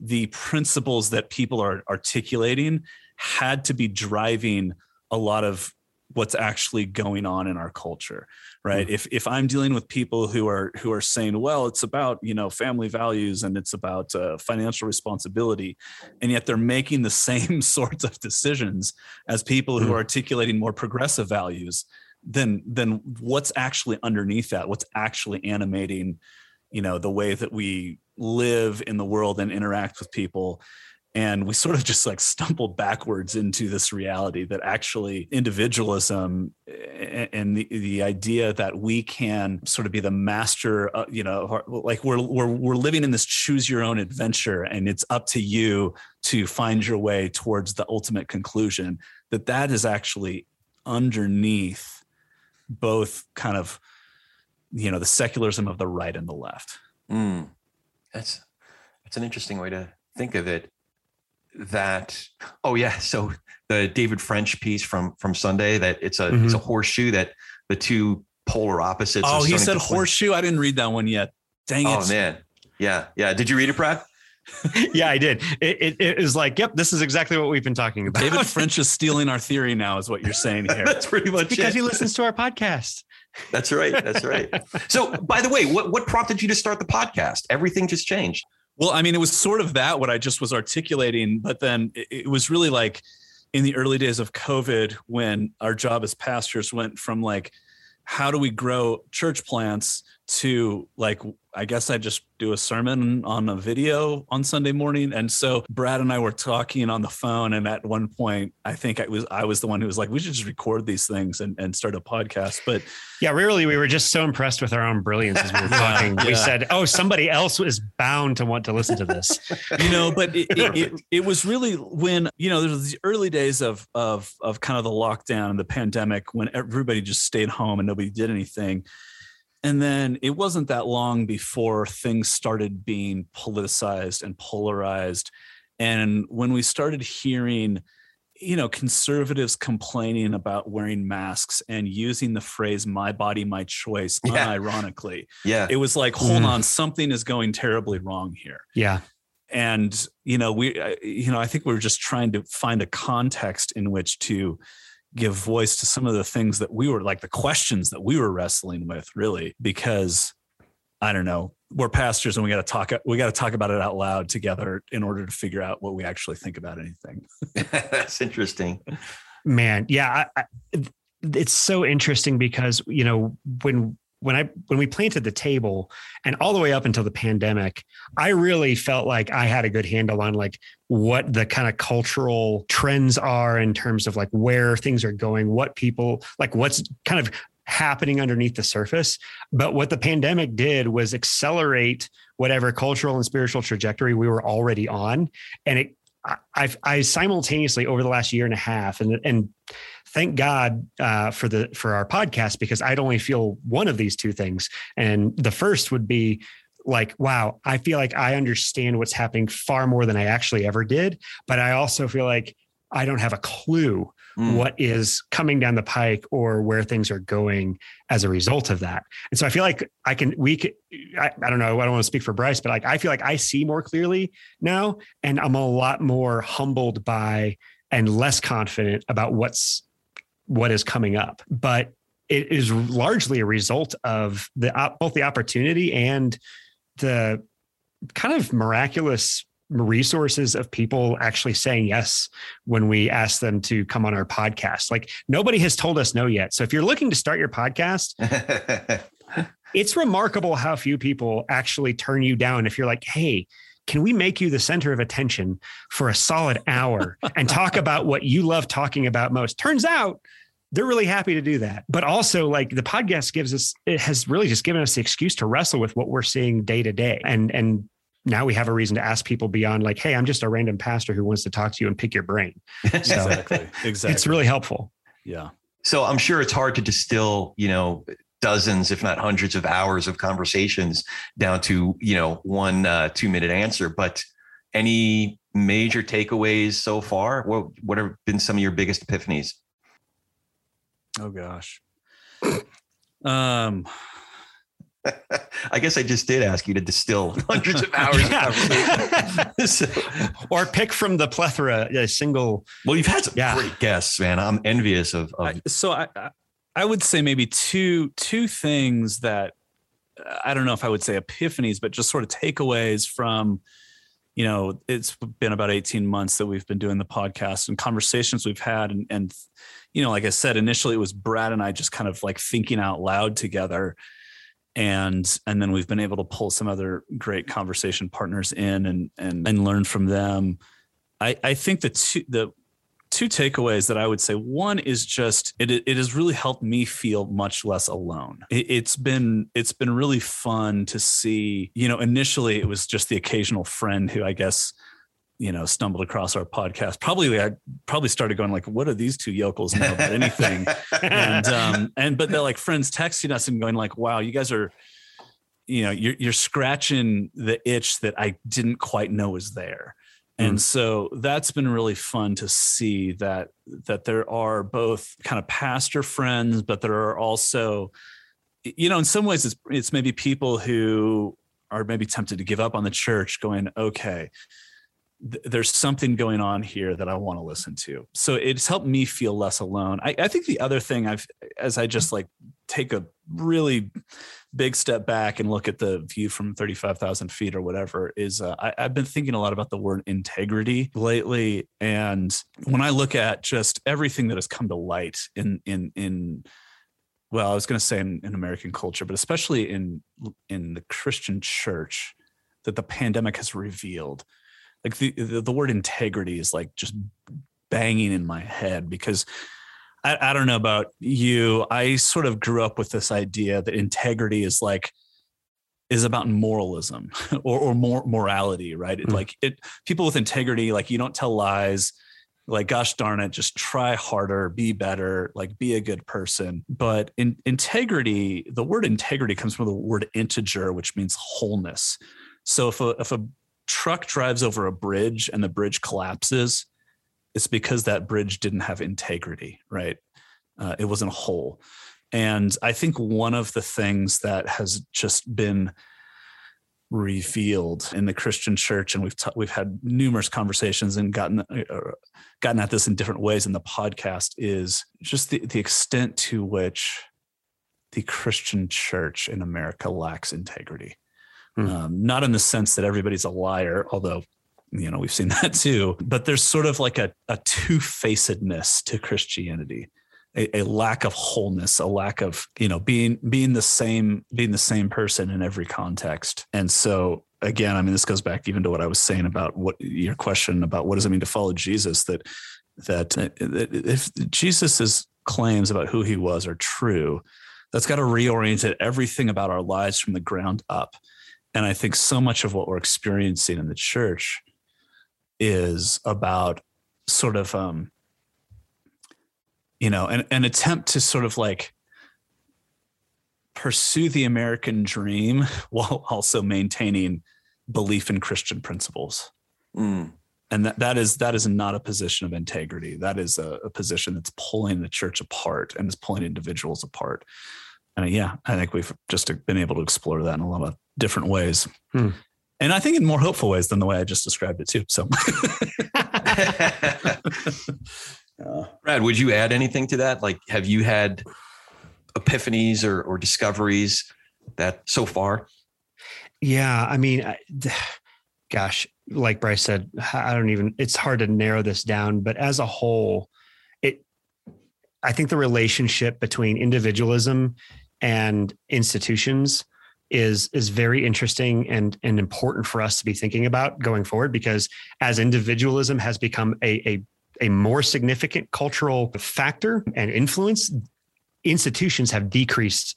the principles that people are articulating had to be driving a lot of what's actually going on in our culture right mm-hmm. if if i'm dealing with people who are who are saying well it's about you know family values and it's about uh, financial responsibility and yet they're making the same sorts of decisions as people who mm-hmm. are articulating more progressive values then then what's actually underneath that what's actually animating you know the way that we live in the world and interact with people and we sort of just like stumbled backwards into this reality that actually individualism and the, the idea that we can sort of be the master uh, you know like we're, we're we're living in this choose your own adventure and it's up to you to find your way towards the ultimate conclusion that that is actually underneath both kind of you know the secularism of the right and the left mm. that's that's an interesting way to think of it that oh yeah so the david french piece from from sunday that it's a mm-hmm. it's a horseshoe that the two polar opposites oh he said horseshoe? I didn't read that one yet. Dang oh, it. oh man. Yeah yeah. Did you read it brad yeah i did. It, it, it was like yep this is exactly what we've been talking about. David french is stealing our theory now is what you're saying here. That's pretty much because it. he listens to our podcast. That's right that's right. So by the way what what prompted you to start the podcast? Everything just changed well, I mean, it was sort of that what I just was articulating, but then it, it was really like in the early days of COVID when our job as pastors went from like, how do we grow church plants to like I guess I just do a sermon on a video on Sunday morning. And so Brad and I were talking on the phone. And at one point, I think I was I was the one who was like, we should just record these things and, and start a podcast. But yeah, really, we were just so impressed with our own brilliance as we were talking. yeah. We said, oh, somebody else is bound to want to listen to this. you know, but it, it, it, it was really when, you know, there's these early days of of of kind of the lockdown and the pandemic when everybody just stayed home and nobody did anything and then it wasn't that long before things started being politicized and polarized. And when we started hearing, you know, conservatives complaining about wearing masks and using the phrase "my body, my choice" yeah. unironically, yeah, it was like, hold mm. on, something is going terribly wrong here. Yeah, and you know, we, you know, I think we we're just trying to find a context in which to give voice to some of the things that we were like the questions that we were wrestling with really because i don't know we're pastors and we got to talk we got to talk about it out loud together in order to figure out what we actually think about anything. That's interesting. Man yeah I, I, it's so interesting because you know when when I when we planted the table and all the way up until the pandemic, I really felt like I had a good handle on like what the kind of cultural trends are in terms of like where things are going, what people like what's kind of happening underneath the surface. But what the pandemic did was accelerate whatever cultural and spiritual trajectory we were already on. And it I, I simultaneously over the last year and a half and and thank God uh, for the for our podcast because I'd only feel one of these two things, and the first would be like, wow, I feel like I understand what's happening far more than I actually ever did, but I also feel like I don't have a clue mm. what is coming down the pike or where things are going as a result of that. And so I feel like I can, we could, I, I, don't know, I don't want to speak for Bryce, but like I feel like I see more clearly now and I'm a lot more humbled by and less confident about what's what is coming up. But it is largely a result of the both the opportunity and the kind of miraculous resources of people actually saying yes when we ask them to come on our podcast. Like nobody has told us no yet. So if you're looking to start your podcast, it's remarkable how few people actually turn you down if you're like, "Hey, can we make you the center of attention for a solid hour and talk about what you love talking about most? Turns out they're really happy to do that. But also, like the podcast gives us, it has really just given us the excuse to wrestle with what we're seeing day to day. And and now we have a reason to ask people beyond like, hey, I'm just a random pastor who wants to talk to you and pick your brain. So Exactly. Exactly. it's really helpful. yeah. So I'm sure it's hard to distill, you know, dozens, if not hundreds of hours of conversations down to, you know, one uh, two minute answer. But any major takeaways so far? What what have been some of your biggest epiphanies? Oh gosh. Um. I guess I just did ask you to distill hundreds of hours of conversation. Or pick from the plethora a single. well, you've had some Yeah. great guests, man. I'm envious of, of I, so I, I- would say maybe two two things that I don't know if I would say epiphanies, but just sort of takeaways from, you know, it's been about 18 months that we've been doing the podcast and conversations we've had. And, and, you know, like I said, initially it was Brad and I just kind of like thinking out loud together. And, and then we've been able to pull some other great conversation partners in and, and, and learn from them. I, I think the two, the, two takeaways that I would say. One is just it it has really helped me feel much less alone. It, it's been it's been really fun to see. You know, initially it was just the occasional friend who I guess you know stumbled across our podcast. Probably I probably started going like, what do these two yokels know about anything? and um and but they're like friends texting us and going like, wow, you guys are. You know, you're you're scratching the itch that I didn't quite know was there and so that's been really fun to see that that there are both kind of pastor friends but there are also you know in some ways it's it's maybe people who are maybe tempted to give up on the church going okay th- there's something going on here that I want to listen to. So it's helped me feel less alone. I, I think the other thing I've, as I just like take a really big step back and look at the view from 35,000 feet or whatever is uh, I, I've been thinking a lot about the word integrity lately. And when I look at just everything that has come to light in, in, in, well, I was going to say in, in American culture, but especially in, in the Christian church that the pandemic has revealed, like the, the, the word integrity is like just banging in my head because I, I don't know about you. I sort of grew up with this idea that integrity is like is about moralism or, or more morality, right? It, Mm. Like it people with integrity, like you don't tell lies, like gosh darn it, just try harder, be better, like be a good person. But in integrity, the word integrity comes from the word integer, which means wholeness. So if a if a truck drives over a bridge and the bridge collapses, it's because that bridge didn't have integrity, right? Uh, it wasn't whole. And I think one of the things that has just been revealed in the Christian church, and we've ta- we've had numerous conversations and gotten uh, gotten at this in different ways in the podcast, is just the, the extent to which the Christian church in America lacks integrity. Hmm. Um, not in the sense that everybody's a liar, although you know we've seen that too but there's sort of like a, a two-facedness to christianity a, a lack of wholeness a lack of you know being being the same being the same person in every context and so again i mean this goes back even to what i was saying about what your question about what does it mean to follow jesus that that uh, if jesus's claims about who he was are true that's got to reorient everything about our lives from the ground up and i think so much of what we're experiencing in the church is about sort of um you know an, an attempt to sort of like pursue the american dream while also maintaining belief in christian principles. Mm. and that, that is that is not a position of integrity. That is a, a position that's pulling the church apart and is pulling individuals apart and yeah i think we've just been able to explore that in a lot of different ways Hmm. and i think in more hopeful ways than the way i just described it too so Uh, Brad, would you add anything to that? Like, have you had epiphanies or, or discoveries that so far? Yeah, I mean, I- gosh, like Bryce said, I don't even. It's hard to narrow this down, but as a whole, it. I think the relationship between individualism and institutions is is very interesting and and important for us to be thinking about going forward because as individualism has become a a a more significant cultural factor and influence, institutions have decreased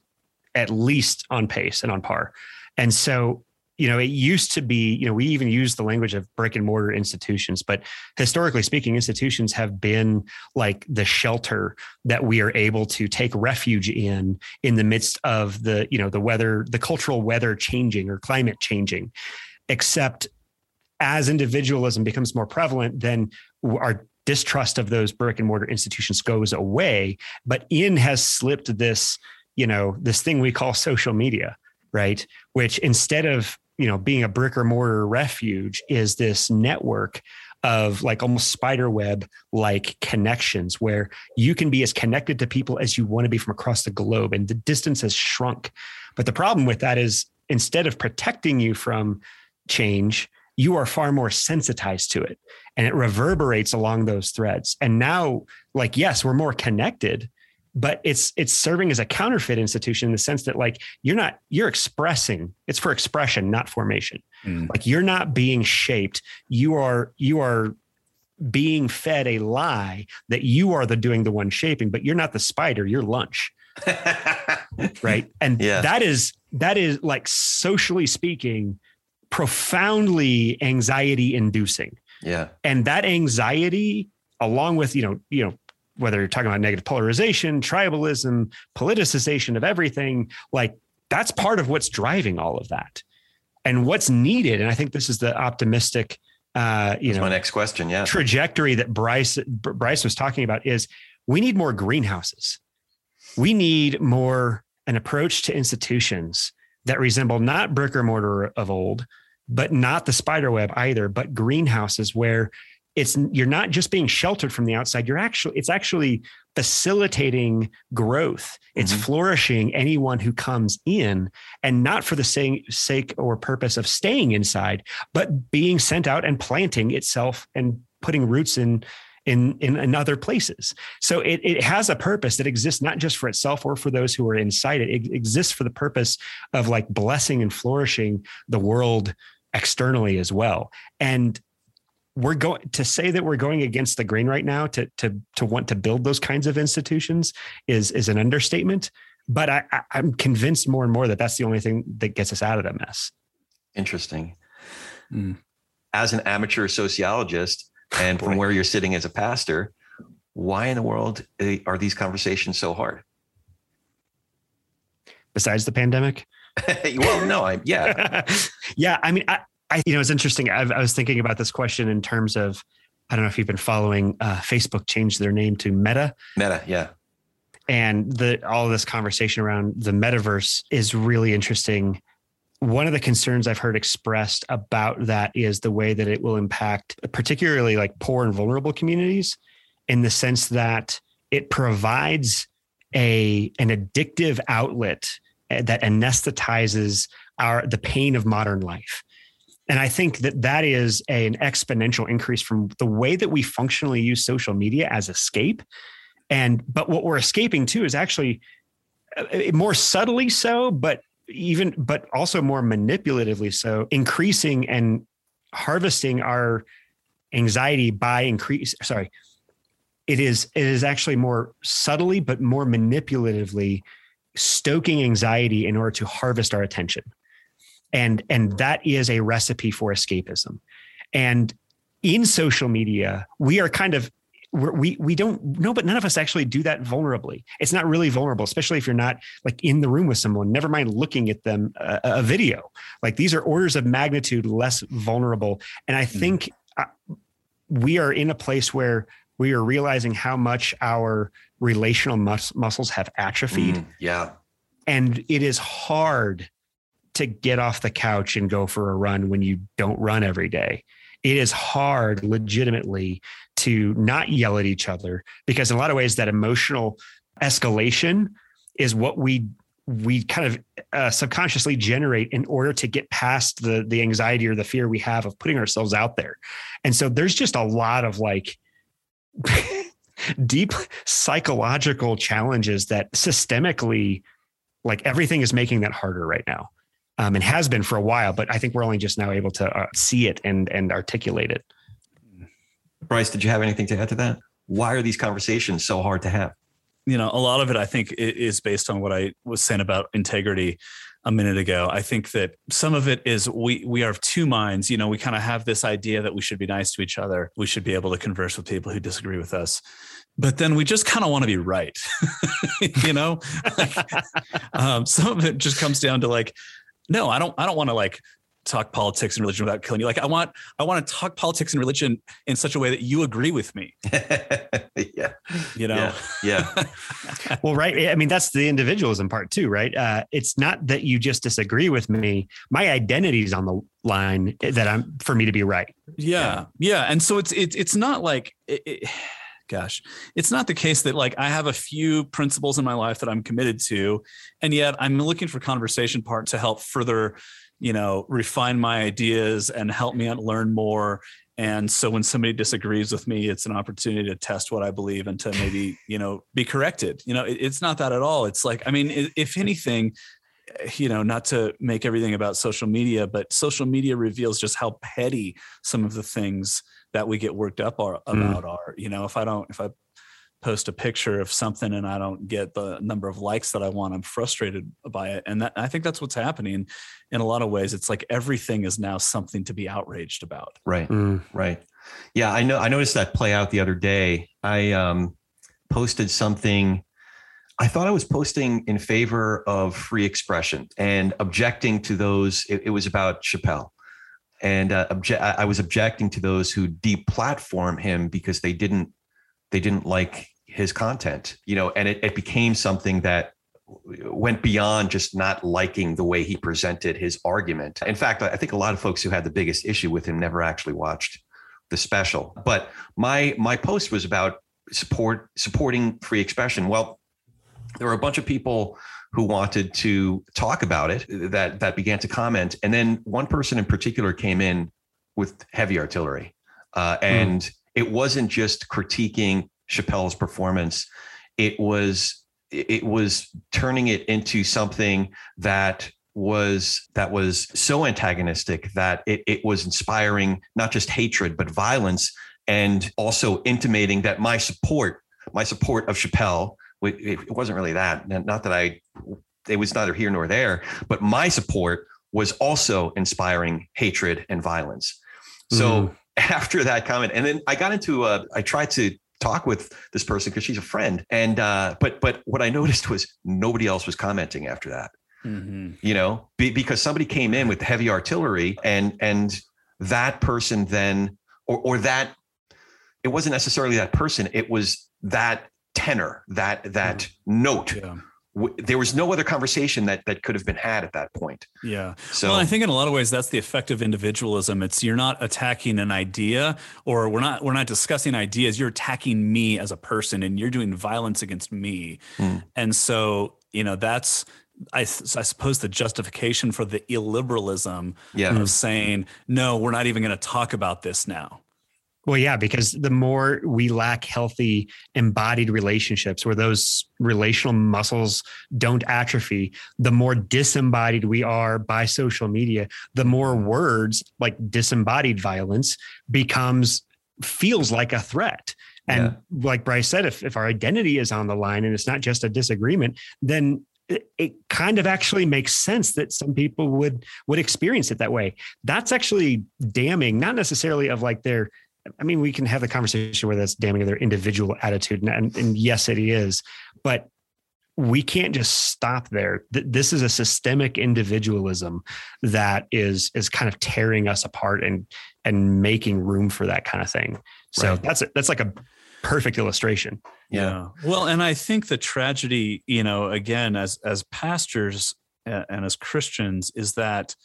at least on pace and on par. And so you know, it used to be, you know, we even use the language of brick and mortar institutions, but historically speaking, institutions have been like the shelter that we are able to take refuge in in the midst of the, you know, the weather, the cultural weather changing or climate changing. Except as individualism becomes more prevalent, then our distrust of those brick and mortar institutions goes away. But in has slipped this, you know, this thing we call social media, right? Which instead of, you know, being a brick or mortar refuge is this network of like almost spider web like connections where you can be as connected to people as you want to be from across the globe and the distance has shrunk. But the problem with that is instead of protecting you from change, you are far more sensitized to it and it reverberates along those threads. And now, like, yes, we're more connected, but it's it's serving as a counterfeit institution in the sense that like you're not you're expressing it's for expression not formation mm. like you're not being shaped you are you are being fed a lie that you are the doing the one shaping but you're not the spider you're lunch right and yeah. that is that is like socially speaking profoundly anxiety inducing. Yeah. And that anxiety, along with, you know, you know, whether you're talking about negative polarization, tribalism, politicization of everything, like that's part of what's driving all of that. And what's needed, and I think this is the optimistic uh, you That's know, my next question. Yeah. Trajectory that Bryce Bryce was talking about is we need more greenhouses. We need more an approach to institutions that resemble not brick or mortar of old, but not the spider web either, but greenhouses where it's you're not just being sheltered from the outside you're actually it's actually facilitating growth it's mm-hmm. flourishing anyone who comes in and not for the sake, sake or purpose of staying inside but being sent out and planting itself and putting roots in in, in, in other places. So it, it has a purpose that exists not just for itself or for those who are inside it. It exists for the purpose of like blessing and flourishing the world externally as well. And we're going to say that we're going against the grain right now to to to want to build those kinds of institutions is is an understatement. But I, I'm convinced more and more that that's the only thing that gets us out of that mess. Interesting. Mm. As an amateur sociologist, and from where you're sitting as a pastor, why in the world eh, are these conversations so hard? Besides the pandemic? well, no, I, yeah. yeah. I mean, I, I, you know, it's interesting. I've, i was thinking about this question in terms of, I don't know if you've been following, uh, Facebook changed their name to Meta. Meta, yeah. And the all of this conversation around the metaverse is really interesting one of the concerns I've heard expressed about that is the way that it will impact, particularly like poor and vulnerable communities, in the sense that it provides a an addictive outlet eh, that anesthetizes our the pain of modern life. And I think that that is a, an exponential increase from the way that we functionally use social media as escape. And but what we're escaping to is actually eh, more subtly so, but even but also more manipulatively so increasing and harvesting our anxiety by increase sorry it is it is actually more subtly but more manipulatively stoking anxiety in order to harvest our attention and and that is a recipe for escapism and in social media we are kind of we're, we we don't know, but none of us actually do that vulnerably. It's not really vulnerable, especially if you're not like in the room with someone. Never mind looking at them uh, a video. Like these are orders of magnitude less vulnerable, and I hmm. think uh, we are in a place where we are realizing how much our relational mus- muscles have atrophied. Mm, yeah, and it is hard to get off the couch and go for a run when you don't run every day. It is hard legitimately to not yell at each other because in a lot of ways that emotional escalation is what we we kind of uh, subconsciously generate in order to get past the the anxiety or the fear we have of putting ourselves out there. And so there's just a lot of like deep psychological challenges that systemically like everything is making that harder right now um, and has been for a while but i think we're only just now able to uh, see it and and articulate it Bryce, did you have anything to add to that? Why are these conversations so hard to have? You know, a lot of it I think is based on what I was saying about integrity. a minute ago. I think that some of it is we we are of two minds. You know, we kind of have this idea that we should be nice to each other. We should be able to converse with people who disagree with us. But then we just kind of want to be right. you know, like, um, some of it just comes down to like, no, I don't. I don't want to like talk politics and religion without killing you. Like I want I want to talk politics and religion in such a way that you agree with me. yeah. You know. Yeah. yeah. well, right. I mean, that's the individualism part too, right? Uh, it's not that you just disagree with me. My identity is on the line that I'm for me to be right. Yeah. Yeah. And so it's it's it's not like it, it, gosh, it's not the case that like I have a few principles in my life that I'm committed to, and yet I'm looking for conversation part to help further you know refine my ideas and help me learn more. And so when somebody disagrees with me it's an opportunity to test what i believe and to maybe you know be corrected. You know it, it's not that at all. It's like i mean if anything eh, you know not to make everything about social media but social media reveals just how petty some of the things that we get worked up are, mm. about mm. are you know if i don't if i post a picture of something and I don't get the number of likes that I want, I'm frustrated by it. And that, I think that's what's happening in a lot of ways. It's like everything is now something to be outraged about. Right. Mm. Right. Yeah. I know. I noticed that play out the other day. I um, posted something. I thought I was posting in favor of free expression and objecting to those. It, it was about Chappelle and uh, obje- I was objecting to those who deplatform him because they didn't they didn't like his content, you know, and it, it became something that went beyond just not liking the way he presented his argument. In fact, I think a lot of folks who had the biggest issue with him never actually watched the special. But my my post was about support supporting free expression. Well, there were a bunch of people who wanted to talk about it that that began to comment, and then one person in particular came in with heavy artillery, uh, and mm it wasn't just critiquing Chappelle's performance. It was it was turning it into something that was that was so antagonistic that it, it was inspiring not just hatred but violence and also intimating that my support my support of chappelle it wasn't really that not that i it was neither here nor there but my support was also inspiring hatred and violence so mm after that comment. And then I got into uh, I tried to talk with this person because she's a friend. And uh, but but what I noticed was nobody else was commenting after that. Mm-hmm. You know, be, because somebody came in with heavy artillery, and and that person then or or that it wasn't necessarily that person. It was that tenor, that that mm-hmm. note. Yeah there was no other conversation that that could have been had at that point. Yeah. So well, I think in a lot of ways that's the effect of individualism. It's you're not attacking an idea or we're not we're not discussing ideas. You're attacking me as a person and you're doing violence against me. Mm. And so, you know, that's I, I, suppose the justification for the illiberalism yeah. of saying, no, we're not even going to talk about this now. Well, yeah, because the more we lack healthy embodied relationships where those relational muscles don't atrophy, the more disembodied we are by social media, the more words like disembodied violence becomes feels like a threat. And yeah. like Bryce said, if, if our identity is on the line and it's not just a disagreement, then it, it kind of actually makes sense that some people would would experience it that way. That's actually damning, not necessarily of like their I mean, we can have the conversation where that's damning of their individual attitude, and, and, and yes, it is, but we can't just stop there. This is a systemic individualism that is is kind of tearing us apart and and making room for that kind of thing. So right. that's a, that's like a perfect illustration. Yeah. yeah. Well, and I think the tragedy, you know, again, as as pastors uh, and as Christians, is that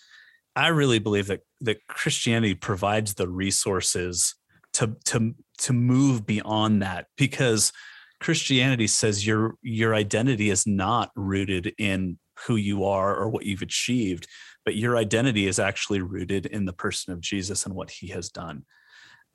I really believe that that Christianity provides the resources to to to move beyond that because Christianity says your your identity is not rooted in who you are or what you've achieved, but your identity is actually rooted in the person of Jesus and what he has done.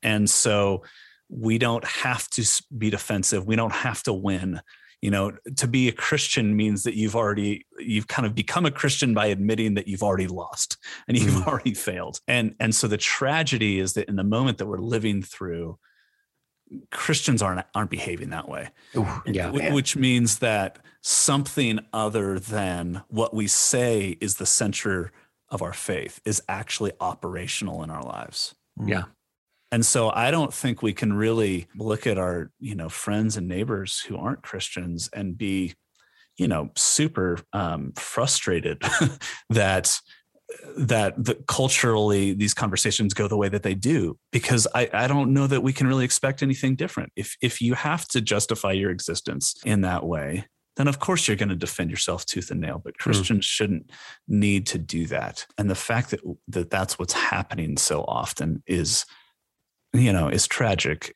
And so we don't have to be defensive. We don't have to win you know to be a christian means that you've already you've kind of become a christian by admitting that you've already lost and you've mm already failed and and so the tragedy is that in the moment that we're living through Christians aren't aren't behaving that way. Ooh, Yeah. Wh- which means that something other than what we say is the center of our faith is actually operational in our lives. Yeah. And so I don't think we can really look at our, you know, friends and neighbors who aren't Christians and be, you know, super um, frustrated that that the, culturally these conversations go the way that they do because I, I don't know that we can really expect anything different. If if you have to justify your existence in that way, then of course you're going to defend yourself tooth and nail. But Christians shouldn't need to do that. And the fact that that that's what's happening so often is, you know, is tragic.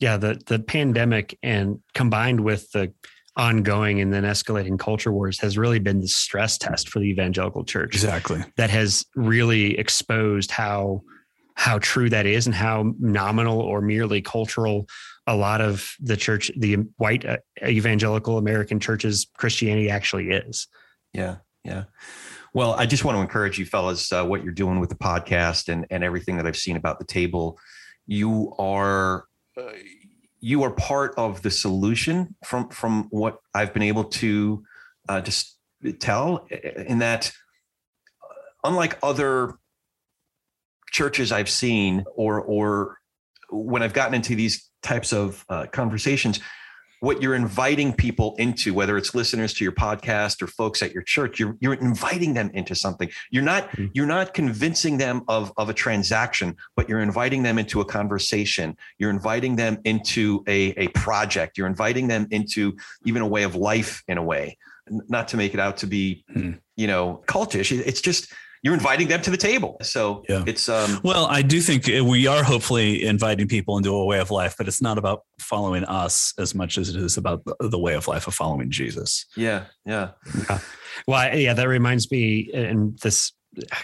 Yeah. The the pandemic and combined with the ongoing and then escalating culture wars has really been the stress test for the evangelical church. Exactly. that has really exposed how how true that is and how nominal or merely cultural a lot of the church the white uh, evangelical american churches christianity actually is Yeah, yeah. Well, I just want to encourage you, fellas, uh, what you're doing with the podcast and and everything that I've seen about the table. You are uh, you are part of the solution from from what I've been able to uh, just tell. In that, uh, unlike other churches I've seen, or or when I've gotten into these types of uh, conversations, what you're inviting people into, whether it's listeners to your podcast or folks at your church, you're you're inviting them into something. You're not Mhm. you're not convincing them of of a transaction, but you're inviting them into a conversation. You're inviting them into a a project. You're inviting them into even a way of life in a way. Not to make it out to be, Hmm. you know, cultish. It's just you're inviting them to the table. So Yeah. it's um Well, I do think we are hopefully inviting people into a way of life, but it's not about following us as much as it is about the, the way of life of following Jesus. yeah yeah well yeah that reminds me and this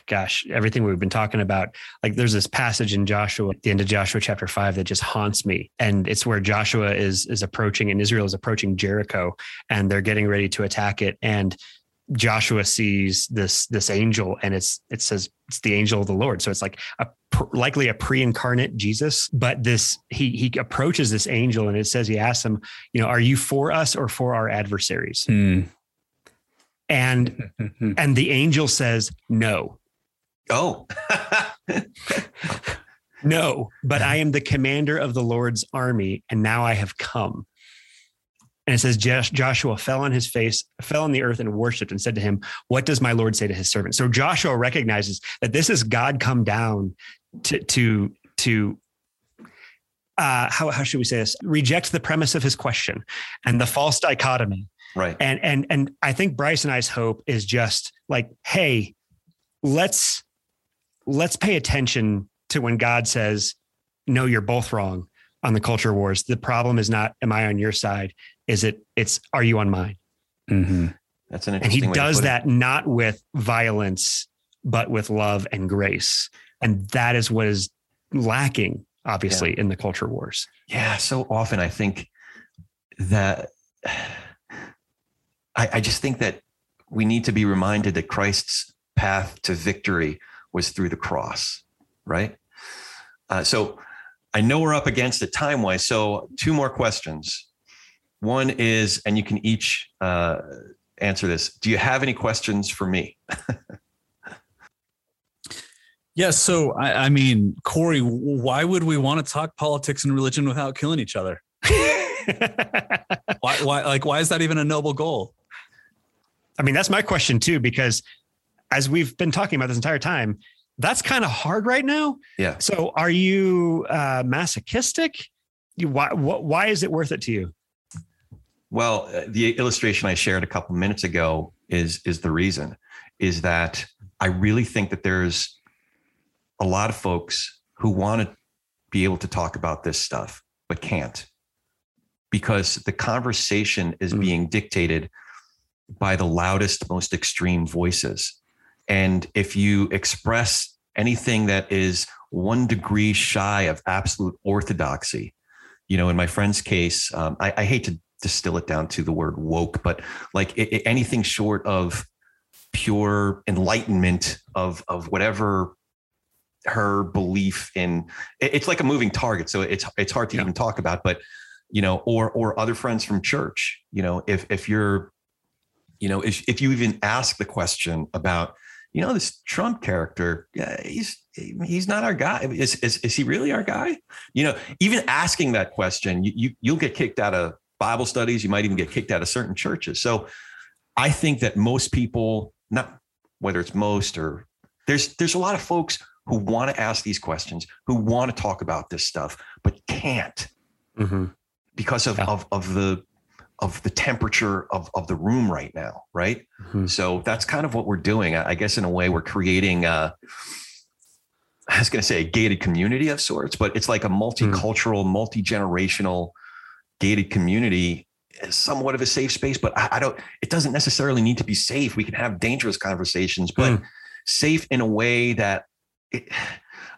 gosh everything we've been talking about like there's this passage in joshua at the end of joshua chapter 5 that just haunts me and it's where joshua is is approaching and israel is approaching jericho and they're getting ready to attack it and joshua sees this this angel and it's it says it's the angel of the lord. So it's like a likely a pre-incarnate jesus but this he he approaches this angel and it says he asks him you know are you for us or for our adversaries? Hmm. And and the angel says no. Oh. No but i am the commander of the lord's army and now i have come and it says joshua fell on his face fell on the earth and worshiped and said to him what does my lord say to his servant so joshua recognizes that this is god come down to to to uh, how, how should we say this? Reject the premise of his question and the false dichotomy right and and and I think Bryce and I's hope is just like, hey, let's let's pay attention to when God says, "No, you're both wrong." On the culture wars, the problem is not, "Am I on your side?" Is it? It's, "Are you on mine?" Mm-hmm. that's an And he way does put it. that not with violence, but with love and grace, and that is what is lacking, obviously, in the culture wars. Yeah, so often I think that I, I just think that we need to be reminded that Christ's path to victory was through the cross, right? Uh, so I know we're up against it time wise. So two more questions. One is, and you can each uh, answer this. Do you have any questions for me? Yeah. So, I, I mean, Corey, why would we want to talk politics and religion without killing each other? Why, why, like, why is that even a noble goal? I mean, that's my question too, because as we've been talking about this entire time, that's kind of hard right now. Yeah. So are you uh, masochistic? You, why, wh- why is it worth it to you? Well, uh, the illustration I shared a couple minutes ago is is the reason is that I really think that there's a lot of folks who want to be able to talk about this stuff but can't because the conversation is Mm. being dictated by the loudest most extreme voices and if you express anything that is one degree shy of absolute orthodoxy you know in my friend's case um, I, I hate to distill it down to the word woke, but like i i- anything short of pure enlightenment of of whatever her belief in it- it's like a moving target. So it's it's hard to Yeah. even talk about, but you know, or or other friends from church, you know, if if you're, you know, if if you even ask the question about, you know, this Trump character, yeah, he's he's not our guy. Is is is he really our guy? You know, even asking that question, you, you you'll get kicked out of Bible studies. You might even get kicked out of certain churches. So I think that most people, not whether it's most or there's there's a lot of folks who want to ask these questions, who want to talk about this stuff, but can't Mhm. because of Yeah. of of the of the temperature of of the room right now, right? Mhm. So that's kind of what we're doing. I guess in a way we're creating a I was going to say a gated community of sorts, but it's like a multicultural, multi-generational gated community is somewhat of a safe space, but I, I don't, it doesn't necessarily need to be safe. We can have dangerous conversations, but safe in a way that it,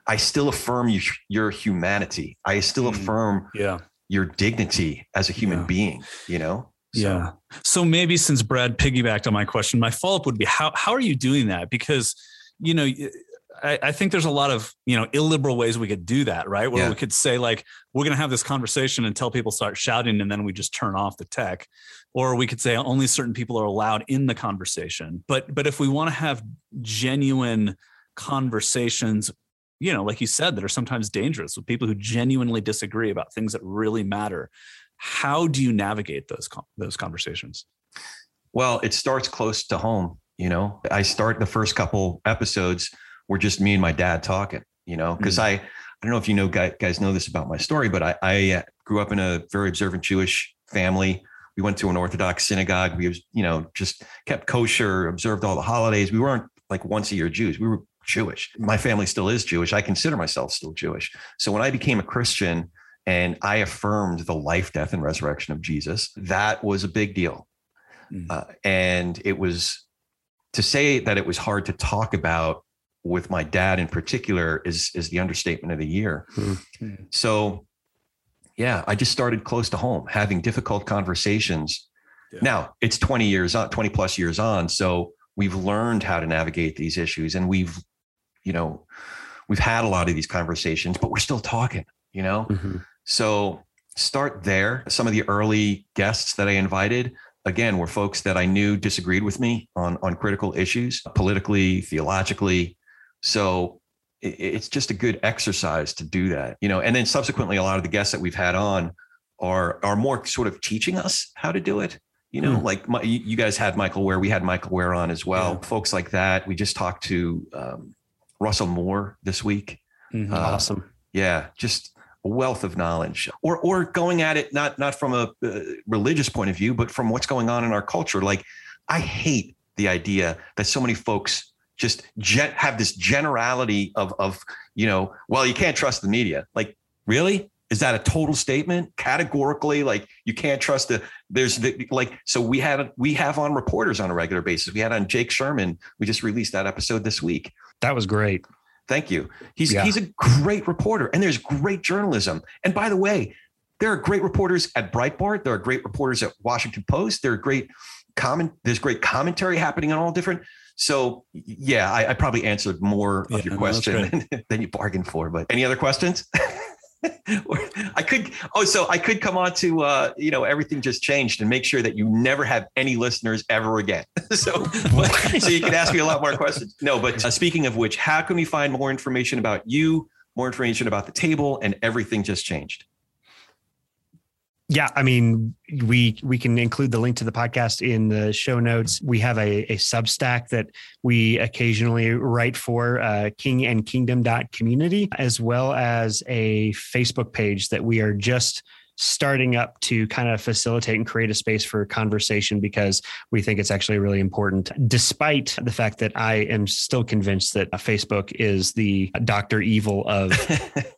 I still affirm you, your humanity. I still Mm. affirm Yeah. your dignity as a human Yeah. being, you know? So- Yeah. So maybe since Brad piggybacked on my question, my follow up would be how how are you doing that? Because you know, I, I think there's a lot of you know illiberal ways we could do that, right? Where Yeah. we could say like we're going to have this conversation until people start shouting, and then we just turn off the tech, or we could say only certain people are allowed in the conversation. But but if we want to have genuine conversations you know, like you said, that are sometimes dangerous with people who genuinely disagree about things that really matter. How do you navigate those those conversations? Well, it starts close to home. You know, I start the first couple episodes were just me and my dad talking. You know, because Mm. I I don't know if you know guys, guys know this about my story, but I, I uh, grew up in a very observant Jewish family. We went to an Orthodox synagogue. We was you know just kept kosher, observed all the holidays. We weren't like once a year Jews. We were Jewish. My family still is Jewish. I consider myself still Jewish. So when I became a Christian and I affirmed the life, death, and resurrection of Jesus, that was a big deal. Mm. Uh, and it was to say that it was hard to talk about with my dad in particular is is the understatement of the year. Mhm. So yeah, I just started close to home, having difficult conversations. Yeah. Now it's 20 years on, 20 plus years on. So we've learned how to navigate these issues and we've, you know, we've had a lot of these conversations, but we're still talking, you know? Mhm. So start there. Some of the early guests that I invited, again, were folks that I knew disagreed with me on, on critical issues, politically, theologically. So it's just a good exercise to do that, you know. And then subsequently, a lot of the guests that we've had on are are more sort of teaching us how to do it. You know, Hmm. like my, you guys had Michael Wear, we had Michael Wear on as well. Yeah. Folks like that. We just talked to um, Russell Moore this week. Mhm. Uh, awesome. Yeah, just a wealth of knowledge, or or going at it not not from a uh, religious point of view, but from what's going on in our culture. Like, I hate the idea that so many folks just gen- have this generality of of you know, well, you can't trust the media. Like, really? Is that a total statement? Categorically, like you can't trust the. There's the like. So we had we have on reporters on a regular basis. We had on Jake Sherman. We just released that episode this week. That was great. Thank you. He's Yeah. he's a great reporter, and there's great journalism. And by the way, there are great reporters at Breitbart. There are great reporters at Washington Post. There are great comment. There's great commentary happening on all different. So yeah, I, I probably answered more Yeah, of your question than, than you bargained for. But any other questions? I could. Oh, so I could come on to uh, you know everything just changed and make sure that you never have any listeners ever again. so so you can ask me a lot more questions. No, but uh, speaking of which, how can we find more information about you, more information about the table, and everything just changed? Yeah, I mean, we we can include the link to the podcast in the show notes. We have a, a Substack that we occasionally write for, uh, community, as well as a Facebook page that we are just starting up to kind of facilitate and create a space for conversation because we think it's actually really important. Despite the fact that I am still convinced that Facebook is the Doctor Evil of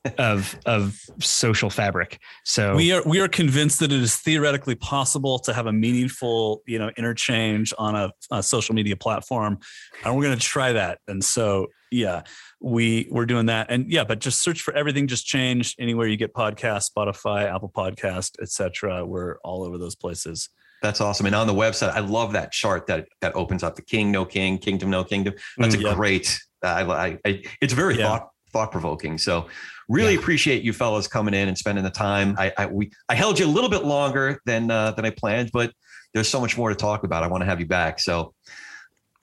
of of social fabric. So We are we are convinced that it is theoretically possible to have a meaningful, you know, interchange on a, a social media platform, and we're going to try that. And so, yeah, we we're doing that. And yeah, but just search for everything. Just changed anywhere you get podcasts, Spotify, Apple Podcast, etc. We're all over those places. That's awesome. And on the website, I love that chart that that opens up the king, no king, kingdom, no kingdom. That's Mm, a yeah. great. Uh, I, I, I, it's very Yeah. thought thought provoking. So really Yeah. appreciate you fellas coming in and spending the time. I, I we I held you a little bit longer than uh, than I planned, but there's so much more to talk about. I want to have you back. So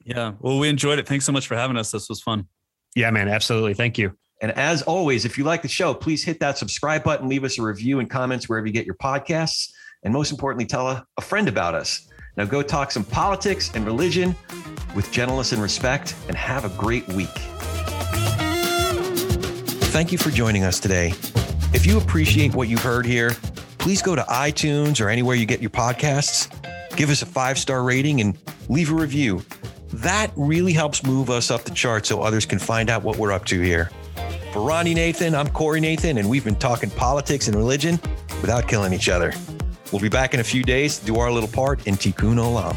Yeah. Well, we enjoyed it. Thanks so much for having us. This was fun. Yeah, man, absolutely. Thank you. And as always, if you like the show, please hit that subscribe button, leave us a review and comments wherever you get your podcasts. And most importantly, tell a, a friend about us. Now go talk some politics and religion with gentleness and respect, and have a great week. Thank you for joining us today. If you appreciate what you've heard here, please go to iTunes or anywhere you get your podcasts, give us a five star rating, and leave a review. That really helps move us up the chart so others can find out what we're up to here. For Ronnie Nathan, I'm Corey Nathan, and we've been talking politics and religion without killing each other. We'll be back in a few days to do our little part in Tikkun Olam.